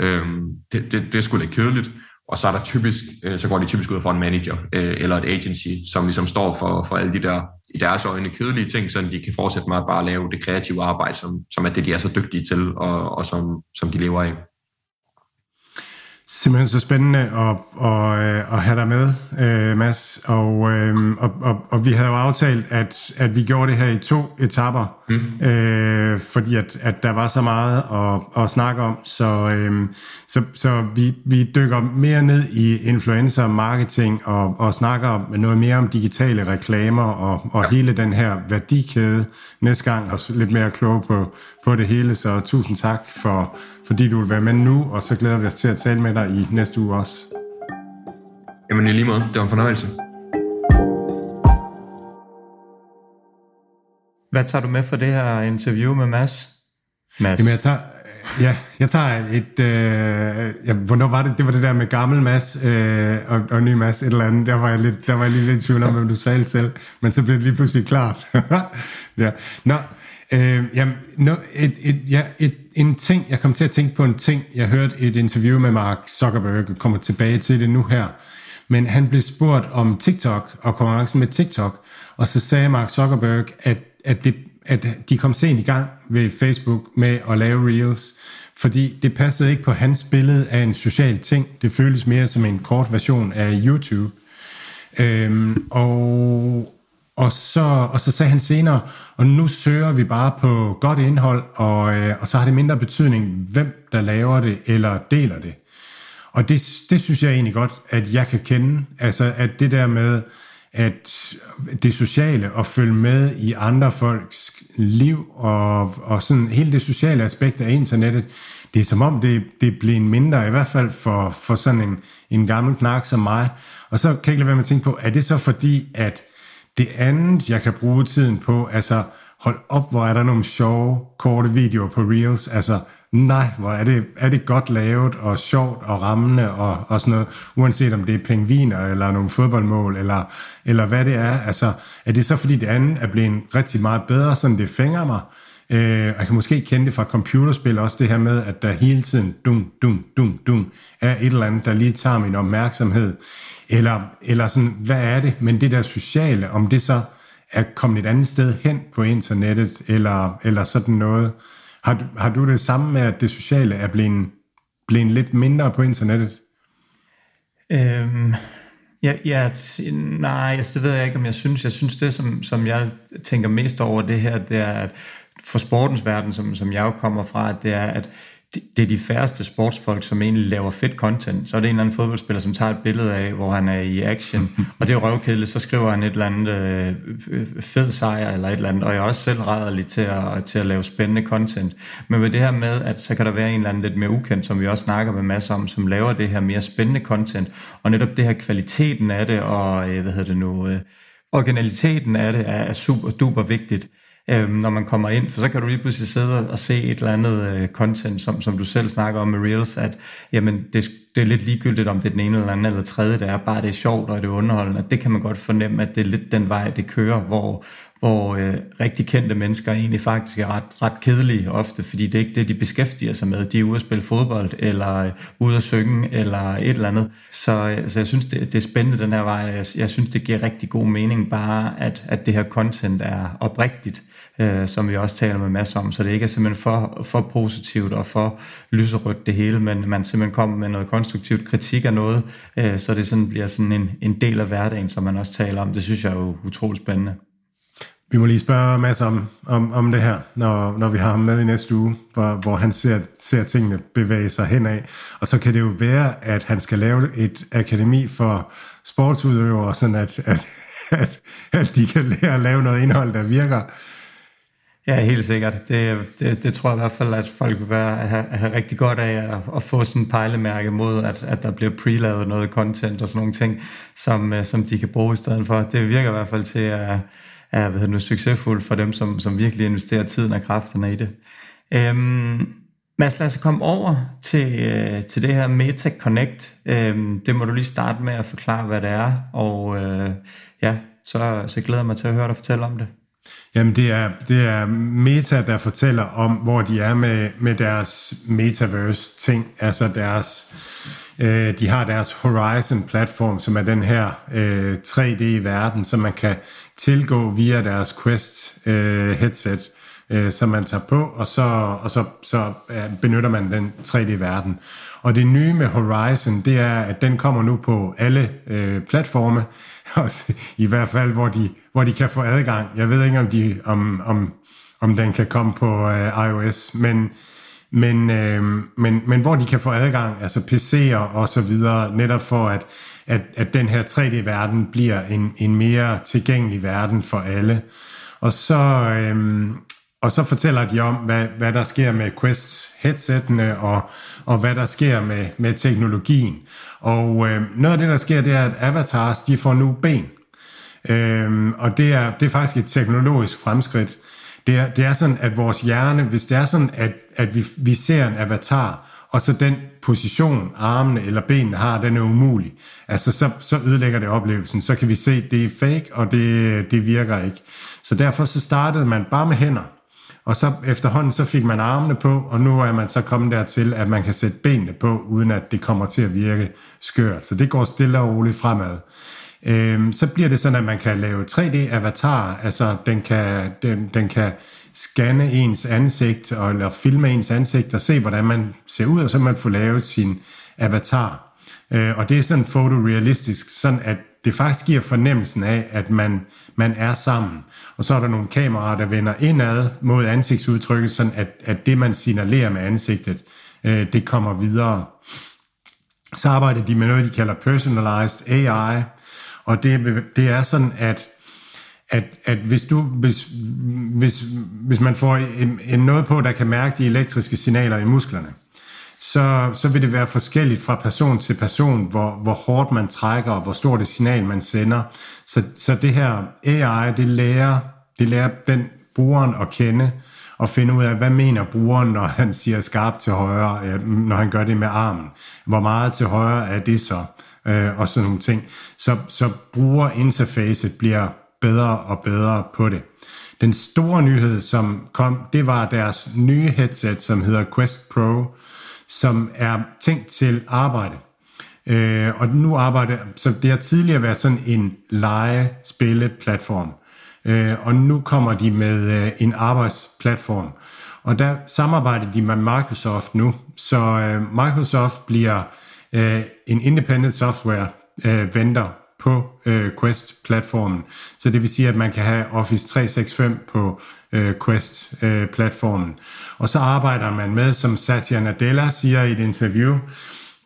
øhm, det, det, det er sgu lidt kedeligt. Og så er der typisk, øh, så går de typisk ud for en manager øh, eller et agency, som ligesom står for, for alle de der, i deres øjne, kedelige ting, så de kan fortsætte med at bare lave det kreative arbejde, som, som er det, de er så dygtige til, og, og som, som de lever af. Simpelthen så spændende at, at, at have dig med, øh, Mads. Og, øh, og, og, og vi havde jo aftalt, at, at vi gjorde det her i to etapper, mm. øh, fordi at, at der var så meget at, at snakke om. Så, øh, så, så vi, vi dykker mere ned i influencer marketing og, og snakker noget mere om digitale reklamer og, og ja. hele den her værdikæde næste gang, og lidt mere klog på, på det hele. Så tusind tak for fordi du vil være med nu, og så glæder vi os til at tale med dig i næste uge også. Jamen i lige måde, det var en fornøjelse. Hvad tager du med for det her interview med Mads? Mads. Jamen jeg tager, ja, jeg tager et, øh, ja, hvornår var det? Det var det der med gammel Mads øh, og, og ny Mads, et eller andet. Der var jeg, lidt, der var jeg lige lidt i tvivl om, hvem du talte til, men så blev det lige pludselig klart. ja. Nå, Øh, jamen, no, et, et, ja, et, en ting, jeg kom til at tænke på en ting, jeg hørte et interview med Mark Zuckerberg, og kommer tilbage til det nu her, men han blev spurgt om TikTok og konkurrencen med TikTok, og så sagde Mark Zuckerberg, at, at, det, at de kom sent i gang ved Facebook med at lave Reels, fordi det passede ikke på hans billede af en social ting. Det føltes mere som en kort version af YouTube. Øhm, og, og, så, og så sagde han senere, og nu søger vi bare på godt indhold, og, øh, og så har det mindre betydning, hvem der laver det eller deler det. Og det, det synes jeg egentlig godt, at jeg kan kende. Altså, at det der med, at det sociale og følge med i andre folks liv og, og sådan hele det sociale aspekt af internettet, det er som om det, det bliver en mindre, i hvert fald for, for sådan en, en gammel knak som mig. Og så kan jeg ikke lade være med at tænke på, er det så fordi, at det andet, jeg kan bruge tiden på, altså hold op, hvor er der nogle sjove, korte videoer på Reels, altså nej, hvor er det, er det godt lavet og sjovt og rammende og, og sådan noget, uanset om det er pengviner eller nogle fodboldmål eller, eller hvad det er. Altså, er det så fordi det andet er blevet rigtig meget bedre, sådan det fænger mig? Øh, jeg kan måske kende det fra computerspil også, det her med, at der hele tiden dum, dum, dum, dum, er et eller andet, der lige tager min opmærksomhed. Eller, eller sådan, hvad er det? Men det der sociale, om det så er kommet et andet sted hen på internettet, eller, eller sådan noget. Har, har du det samme med, at det sociale er blevet, blevet lidt mindre på internettet? Øhm, ja, ja, nej, altså, det ved jeg ikke, om jeg synes. Jeg synes, det, som, som jeg tænker mest over det her, det er, at for sportens verden, som, som jeg jo kommer fra, det er, at det er de færreste sportsfolk, som egentlig laver fedt content. Så er det en eller anden fodboldspiller, som tager et billede af, hvor han er i action, og det er røvkedeligt, så skriver han et eller andet øh, fed sejr eller et eller andet, og jeg er også selv rædderlig til at, til at lave spændende content. Men med det her med, at så kan der være en eller anden lidt mere ukendt, som vi også snakker med masser om, som laver det her mere spændende content, og netop det her kvaliteten af det, og øh, hvad hedder det nu, øh, originaliteten af det er, er super duper vigtigt øh, når man kommer ind, for så kan du lige pludselig sidde og se et eller andet øh, content, som, som du selv snakker om med Reels, at jamen, det, det er lidt ligegyldigt, om det er den ene eller anden eller tredje, det er bare det er sjovt og det er underholdende. Det kan man godt fornemme, at det er lidt den vej, det kører, hvor, hvor øh, rigtig kendte mennesker egentlig faktisk er ret, ret kedelige ofte, fordi det er ikke det, de beskæftiger sig med. De er ude at spille fodbold, eller øh, ude at synge, eller et eller andet. Så, øh, så jeg synes, det, det er spændende den her vej. Jeg, jeg synes, det giver rigtig god mening bare, at, at det her content er oprigtigt, øh, som vi også taler med masser om, så det ikke er simpelthen for, for positivt og for lyserødt det hele, men man simpelthen kommer med noget konstruktivt kritik af noget, øh, så det sådan bliver sådan en, en del af hverdagen, som man også taler om. Det synes jeg er jo utroligt spændende. Vi må lige spørge Mads om, om, om det her, når, når vi har ham med i næste uge, hvor, hvor han ser, ser tingene bevæge sig henad. Og så kan det jo være, at han skal lave et akademi for sportsudøvere, sådan at, at, at, at de kan lære at lave noget indhold, der virker. Ja, helt sikkert. Det, det, det tror jeg i hvert fald, at folk vil være, have, have rigtig godt af at, at få sådan en pejlemærke mod, at, at der bliver prelavet noget content og sådan nogle ting, som, øh, som de kan bruge i stedet for. Det virker i hvert fald til at at hvad nu, succesfuldt for dem, som, som virkelig investerer tiden og kræfterne i det. Øhm, Mads, lad os komme over til, øh, til det her Meta Connect. Øhm, det må du lige starte med at forklare, hvad det er, og øh, ja, så, så glæder jeg mig til at høre dig fortælle om det. Jamen det er, det er Meta, der fortæller om, hvor de er med, med deres metaverse-ting, altså deres Øh, de har deres Horizon-platform, som er den her øh, 3D-verden, som man kan tilgå via deres Quest-headset, øh, øh, som man tager på, og så, og så, så benytter man den 3D-verden. Og det nye med Horizon, det er, at den kommer nu på alle øh, platforme, i hvert fald, hvor de, hvor de kan få adgang. Jeg ved ikke, om, de, om, om, om den kan komme på øh, iOS, men men, øh, men, men hvor de kan få adgang, altså PC'er og så videre, netop for at, at, at den her 3D-verden bliver en, en mere tilgængelig verden for alle. Og så, øh, og så fortæller de om, hvad, hvad der sker med Quest headsettene og, og hvad der sker med, med teknologien. Og øh, noget af det, der sker, det er, at avatars, de får nu ben. Øh, og det er, det er faktisk et teknologisk fremskridt. Det er, det er sådan, at vores hjerne, hvis det er sådan, at, at vi, vi ser en avatar, og så den position, armene eller benene har, den er umulig. Altså, så, så ødelægger det oplevelsen. Så kan vi se, at det er fake, og det, det virker ikke. Så derfor så startede man bare med hænder. Og så efterhånden så fik man armene på, og nu er man så kommet dertil, at man kan sætte benene på, uden at det kommer til at virke skørt. Så det går stille og roligt fremad. Øhm, så bliver det sådan, at man kan lave 3D-avatar, altså den kan, den, den kan scanne ens ansigt, og, eller filme ens ansigt, og se, hvordan man ser ud, og så man får lavet sin avatar. Øh, og det er sådan fotorealistisk, sådan at det faktisk giver fornemmelsen af, at man, man er sammen. Og så er der nogle kameraer, der vender indad mod ansigtsudtrykket, sådan at, at det, man signalerer med ansigtet, øh, det kommer videre. Så arbejder de med noget, de kalder personalized AI, og det, det er sådan, at at, at hvis, du, hvis, hvis, hvis man får en, en noget på, der kan mærke de elektriske signaler i musklerne, så, så vil det være forskelligt fra person til person, hvor, hvor hårdt man trækker, og hvor stort det signal, man sender. Så, så det her AI, det lærer, det lærer den brugeren at kende, og finde ud af, hvad mener brugeren, når han siger skarpt til højre, øh, når han gør det med armen. Hvor meget til højre er det så? Øh, og sådan nogle ting. Så, så brugerinterfacet bliver bedre og bedre på det. Den store nyhed, som kom, det var deres nye headset, som hedder Quest Pro, som er tænkt til arbejde. Øh, og nu arbejder, så det har tidligere været sådan en lege-spille-platform. Øh, og nu kommer de med øh, en arbejdsplatform. Og der samarbejder de med Microsoft nu, så øh, Microsoft bliver øh, en independent software øh, vendor på øh, Quest-platformen. Så det vil sige, at man kan have Office 365 på øh, Quest-platformen. Øh, og så arbejder man med, som Satya Nadella siger i et interview,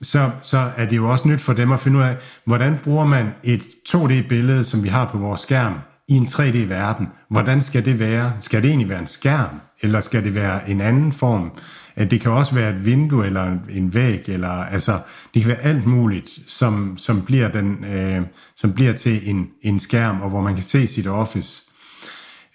så, så er det jo også nyt for dem at finde ud af, hvordan bruger man et 2D-billede, som vi har på vores skærm, i en 3D-verden. Hvordan skal det være? Skal det egentlig være en skærm? Eller skal det være en anden form? Det kan også være et vindue eller en væg, eller altså, det kan være alt muligt, som, som, bliver, den, øh, som bliver til en, en skærm, og hvor man kan se sit office.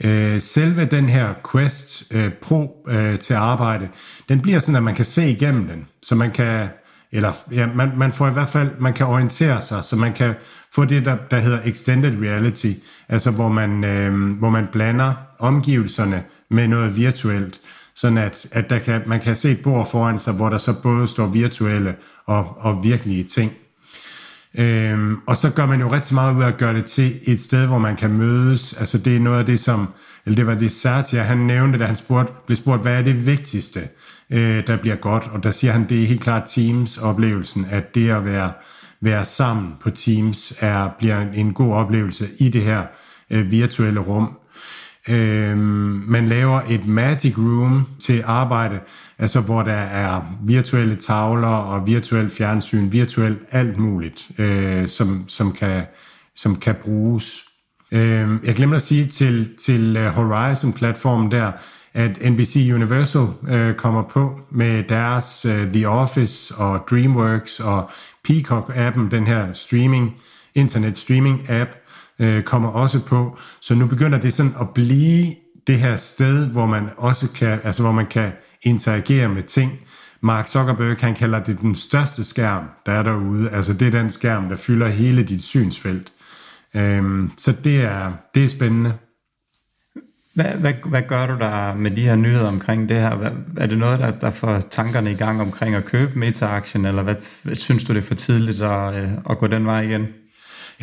Øh, selve den her Quest øh, Pro øh, til arbejde, den bliver sådan, at man kan se igennem den, så man kan eller ja, man, man får i hvert fald, man kan orientere sig, så man kan få det, der, der hedder extended reality, altså hvor man, øh, hvor man blander omgivelserne med noget virtuelt, sådan at, at der kan, man kan se et bord foran sig, hvor der så både står virtuelle og, og virkelige ting. Øhm, og så gør man jo rigtig meget ud af at gøre det til et sted, hvor man kan mødes. Altså det er noget af det, som, eller det var det Satya, han nævnte, da han spurgte, blev spurgt, hvad er det vigtigste, øh, der bliver godt? Og der siger han, det er helt klart Teams-oplevelsen, at det at være, være sammen på Teams er, bliver en, en god oplevelse i det her øh, virtuelle rum. Øh, man laver et magic room til arbejde, altså hvor der er virtuelle tavler og virtuel fjernsyn, virtuelt alt muligt, øh, som, som, kan, som kan bruges. Øh, jeg glemte at sige til, til øh, Horizon-platformen der, at NBC Universal øh, kommer på med deres øh, The Office og DreamWorks og Peacock-appen, den her streaming, internet streaming app, øh, kommer også på. Så nu begynder det sådan at blive det her sted, hvor man også kan, altså hvor man kan interagere med ting. Mark Zuckerberg, han kalder det den største skærm, der er derude. Altså det er den skærm, der fylder hele dit synsfelt. Øhm, så det er, det er spændende. Hvad, hvad, hvad gør du der med de her nyheder omkring det her? Hvad, er det noget, der, der får tankerne i gang omkring at købe meta-aktien, eller hvad, hvad synes du, det er for tidligt at, øh, at gå den vej igen?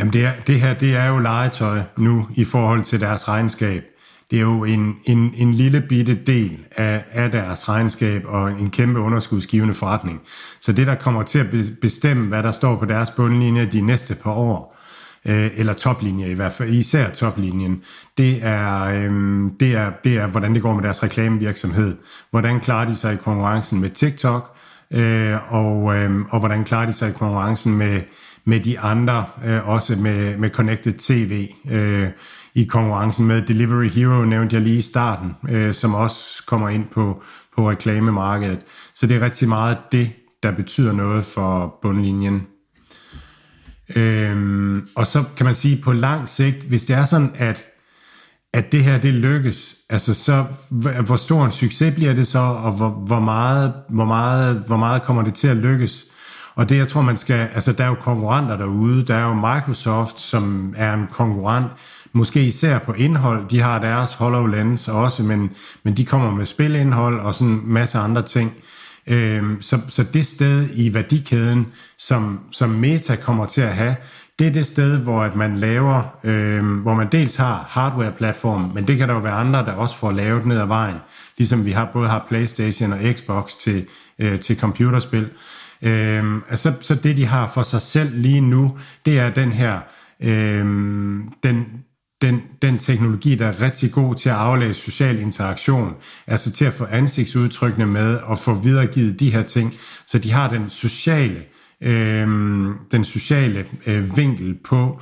Jamen det, er, det her, det er jo legetøj nu i forhold til deres regnskab. Det er jo en, en, en lille bitte del af, af deres regnskab og en kæmpe underskudsgivende forretning. Så det, der kommer til at bestemme, hvad der står på deres bundlinje de næste par år, øh, eller toplinje i hvert fald, især toplinjen, det er, øh, det, er, det er, hvordan det går med deres reklamevirksomhed. Hvordan klarer de sig i konkurrencen med TikTok, øh, og, øh, og hvordan klarer de sig i konkurrencen med med de andre, øh, også med, med Connected TV øh, i konkurrencen med Delivery Hero, nævnte jeg lige i starten, øh, som også kommer ind på, på reklamemarkedet. Så det er rigtig meget det, der betyder noget for bundlinjen. Øhm, og så kan man sige på lang sigt, hvis det er sådan, at, at det her det lykkes, altså så hvor stor en succes bliver det så, og hvor, hvor, meget, hvor, meget, hvor meget kommer det til at lykkes? Og det, jeg tror, man skal... Altså, der er jo konkurrenter derude. Der er jo Microsoft, som er en konkurrent, måske især på indhold. De har deres HoloLens også, men, men de kommer med spilindhold og sådan en masse andre ting. Øhm, så, så det sted i værdikæden, som, som Meta kommer til at have, det er det sted, hvor at man laver, øh, hvor man dels har hardware-platformen, men det kan der jo være andre, der også får lavet ned ad vejen. Ligesom vi har både har Playstation og Xbox til, øh, til computerspil. Øh, så, så det, de har for sig selv lige nu, det er den her, øh, den, den, den teknologi, der er rigtig god til at aflæse social interaktion, altså til at få ansigtsudtrykkene med og få videregivet de her ting, så de har den sociale øh, den sociale øh, vinkel på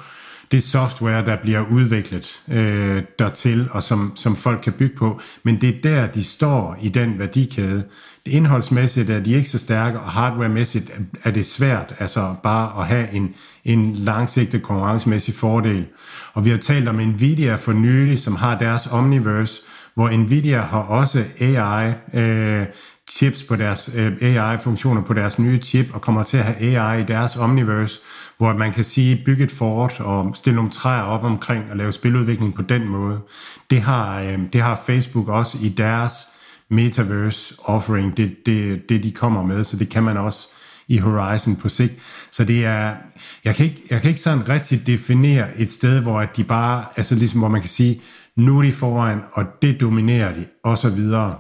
det software, der bliver udviklet øh, dertil, og som, som folk kan bygge på. Men det er der, de står i den værdikæde. Indholdsmæssigt er de ikke så stærke, og hardwaremæssigt er det svært altså bare at have en, en langsigtet konkurrencemæssig fordel. Og vi har talt om Nvidia for nylig, som har deres Omniverse, hvor Nvidia har også AI øh, chips på deres øh, AI-funktioner på deres nye chip, og kommer til at have AI i deres Omniverse, hvor man kan sige, bygge et fort og stille nogle træer op omkring og lave spiludvikling på den måde. Det har, øh, det har Facebook også i deres metaverse offering, det, det, det de kommer med, så det kan man også i Horizon på sigt. Så det er, jeg kan ikke, jeg kan ikke sådan rigtig definere et sted, hvor at de bare, altså ligesom hvor man kan sige, nu er de foran, og det dominerer de, og så videre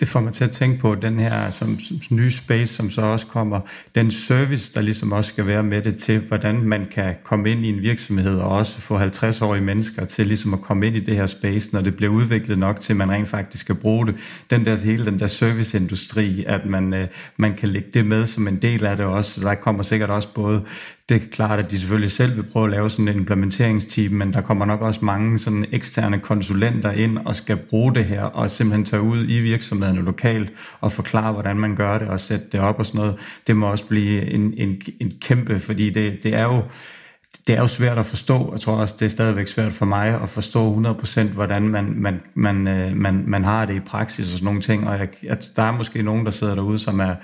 det får mig til at tænke på den her som, som nye space, som så også kommer, den service, der ligesom også skal være med det til, hvordan man kan komme ind i en virksomhed og også få 50-årige mennesker til ligesom at komme ind i det her space, når det bliver udviklet nok til, at man rent faktisk skal bruge det. Den der, hele den der serviceindustri, at man, øh, man kan lægge det med som en del af det også. Der kommer sikkert også både det er klart, at de selvfølgelig selv vil prøve at lave sådan en implementeringsteam, men der kommer nok også mange sådan eksterne konsulenter ind og skal bruge det her og simpelthen tage ud i virksomhederne lokalt og forklare, hvordan man gør det og sætte det op og sådan noget. Det må også blive en, en, en kæmpe, fordi det, det er jo det er jo svært at forstå. Jeg tror også, det er stadigvæk svært for mig at forstå 100% hvordan man, man, man, øh, man, man har det i praksis og sådan nogle ting. Og jeg, der er måske nogen, der sidder derude, som er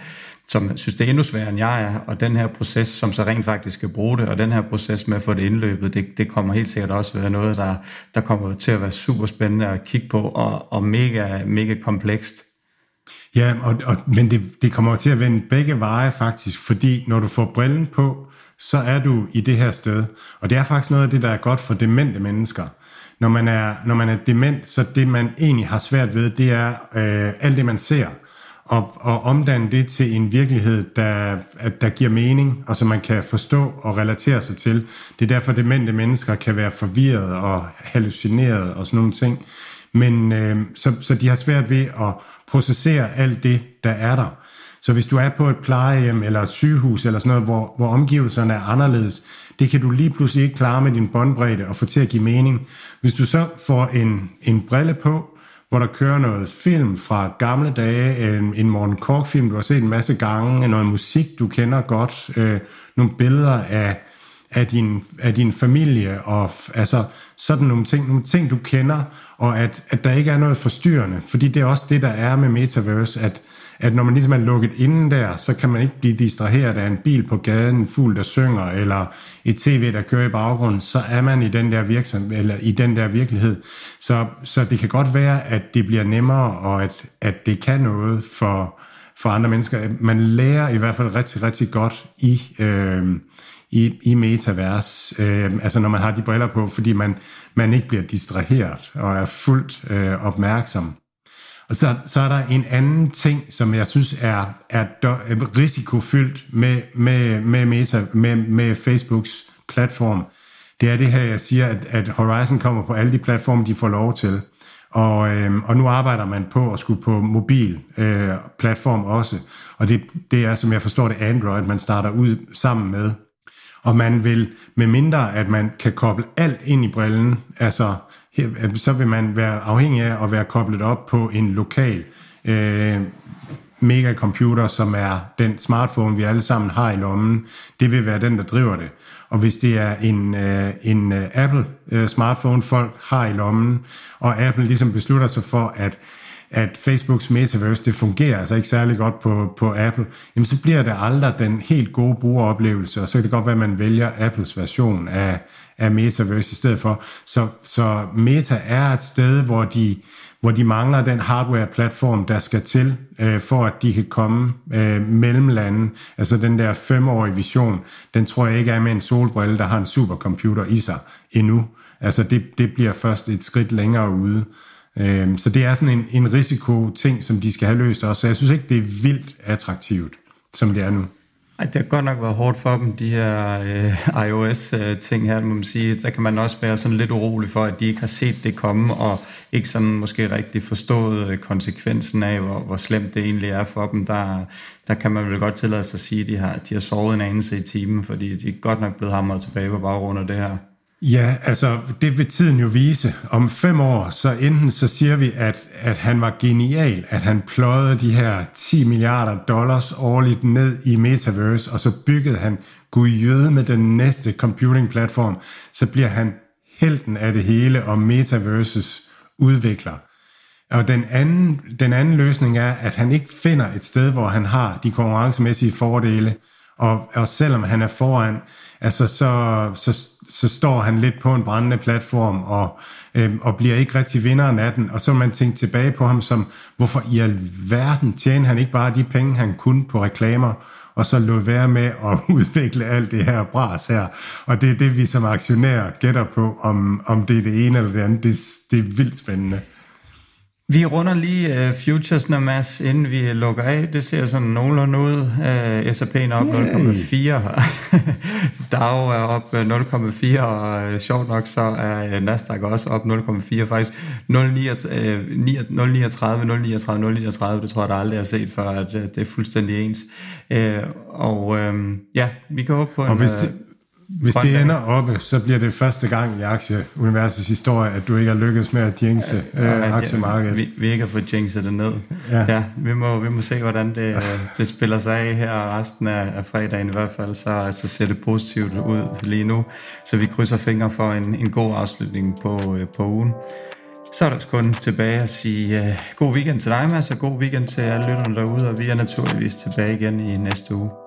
som synes, det er endnu sværere, end jeg er, og den her proces, som så rent faktisk skal bruge det, og den her proces med at få det indløbet, det, det kommer helt sikkert også være noget, der, der kommer til at være super spændende at kigge på, og, og mega, mega komplekst. Ja, og, og, men det, det kommer til at vende begge veje faktisk, fordi når du får brillen på, så er du i det her sted. Og det er faktisk noget af det, der er godt for demente mennesker. Når man er, når man er dement, så det man egentlig har svært ved, det er øh, alt det, man ser og, og omdanne det til en virkelighed, der, der giver mening, og som man kan forstå og relatere sig til. Det er derfor, demente mennesker kan være forvirret og hallucineret og sådan nogle ting. Men øh, så, så de har svært ved at processere alt det, der er der. Så hvis du er på et plejehjem eller et sygehus eller sådan noget, hvor, hvor omgivelserne er anderledes, det kan du lige pludselig ikke klare med din båndbredde og få til at give mening. Hvis du så får en, en brille på, hvor der kører noget film fra gamle dage, en, en Morten Kork-film, du har set en masse gange, noget musik, du kender godt, øh, nogle billeder af, af, din, af din familie, og altså sådan nogle ting, nogle ting, du kender, og at, at der ikke er noget forstyrrende, fordi det er også det, der er med Metaverse, at at når man ligesom er lukket inden der, så kan man ikke blive distraheret af en bil på gaden, en fugl, der synger, eller et tv, der kører i baggrunden, så er man i den der, virksom, eller i den der virkelighed. Så, så det kan godt være, at det bliver nemmere, og at, at det kan noget for, for andre mennesker. Man lærer i hvert fald rigtig, rigtig godt i, øh, i, i metavers, øh, altså når man har de briller på, fordi man, man ikke bliver distraheret og er fuldt øh, opmærksom. Og så, så er der en anden ting, som jeg synes er, er øh, risikofyldt med, med, med, Meta, med, med Facebooks platform. Det er det her, jeg siger, at, at Horizon kommer på alle de platforme, de får lov til. Og, øh, og nu arbejder man på at skulle på mobil øh, platform også. Og det, det er, som jeg forstår det, Android, man starter ud sammen med. Og man vil, med mindre at man kan koble alt ind i brillen, altså øh, Øh, så vil man være afhængig af at være koblet op på en lokal øh, megacomputer, som er den smartphone, vi alle sammen har i lommen. Det vil være den, der driver det. Og hvis det er en, øh, en øh, Apple-smartphone, øh, folk har i lommen, og Apple ligesom beslutter sig for, at at Facebooks metaverse, det fungerer altså ikke særlig godt på, på Apple, jamen så bliver det aldrig den helt gode brugeroplevelse, og så kan det godt være, at man vælger Apples version af, af metaverse i stedet for. Så, så Meta er et sted, hvor de, hvor de mangler den hardware-platform, der skal til, øh, for at de kan komme øh, mellem lande. Altså den der femårige vision, den tror jeg ikke er med en solbrille, der har en supercomputer i sig endnu. Altså det, det bliver først et skridt længere ude. Øh, så det er sådan en, en risiko-ting, som de skal have løst også. Så jeg synes ikke, det er vildt attraktivt, som det er nu. Ej, det har godt nok været hårdt for dem, de her øh, iOS-ting her, må man sige. Der kan man også være sådan lidt urolig for, at de ikke har set det komme, og ikke sådan måske rigtig forstået øh, konsekvensen af, hvor, hvor slemt det egentlig er for dem. Der, der kan man vel godt tillade sig at sige, at de har, de har sovet en anelse i timen, fordi de er godt nok blevet hamret tilbage på baggrund af det her. Ja, altså det vil tiden jo vise. Om fem år, så enten så siger vi, at, at han var genial, at han pløjede de her 10 milliarder dollars årligt ned i Metaverse, og så byggede han gudjøde med den næste computing-platform, så bliver han helten af det hele og Metaverses udvikler. Og den anden, den anden løsning er, at han ikke finder et sted, hvor han har de konkurrencemæssige fordele, og, og selvom han er foran, altså så, så, så står han lidt på en brændende platform og, øhm, og bliver ikke rigtig vinderen af den. Og så man tænkt tilbage på ham som, hvorfor i alverden tjener han ikke bare de penge, han kunne på reklamer, og så lå være med at udvikle alt det her bras her. Og det er det, vi som aktionærer gætter på, om, om det er det ene eller det andet. Det, det er vildt spændende. Vi runder lige uh, futures, når Mads, inden vi lukker af. Det ser sådan nogenlunde ud. Uh, S&P'en er op 0,4. Dow er op 0,4, og uh, sjovt nok så er Nasdaq også op 0,4. Faktisk 0,39, 0,39, 0,39, det tror jeg, der aldrig har set før, at uh, det er fuldstændig ens. Uh, og uh, ja, vi kan håbe på en... Og hvis det, hvis det ender oppe, så bliver det første gang i aktieuniversets historie, at du ikke har lykkedes med at jinxe ja, øh, aktiemarkedet. Vi, vi ikke har fået jinxet det ned. Ja. ja vi, må, vi må se, hvordan det, det spiller sig af her resten af, af fredagen i hvert fald. Så, så ser det positivt ud lige nu. Så vi krydser fingre for en, en god afslutning på, øh, på ugen. Så er der kun tilbage at sige uh, god weekend til dig, Mads, og god weekend til alle lytterne derude, og vi er naturligvis tilbage igen i næste uge.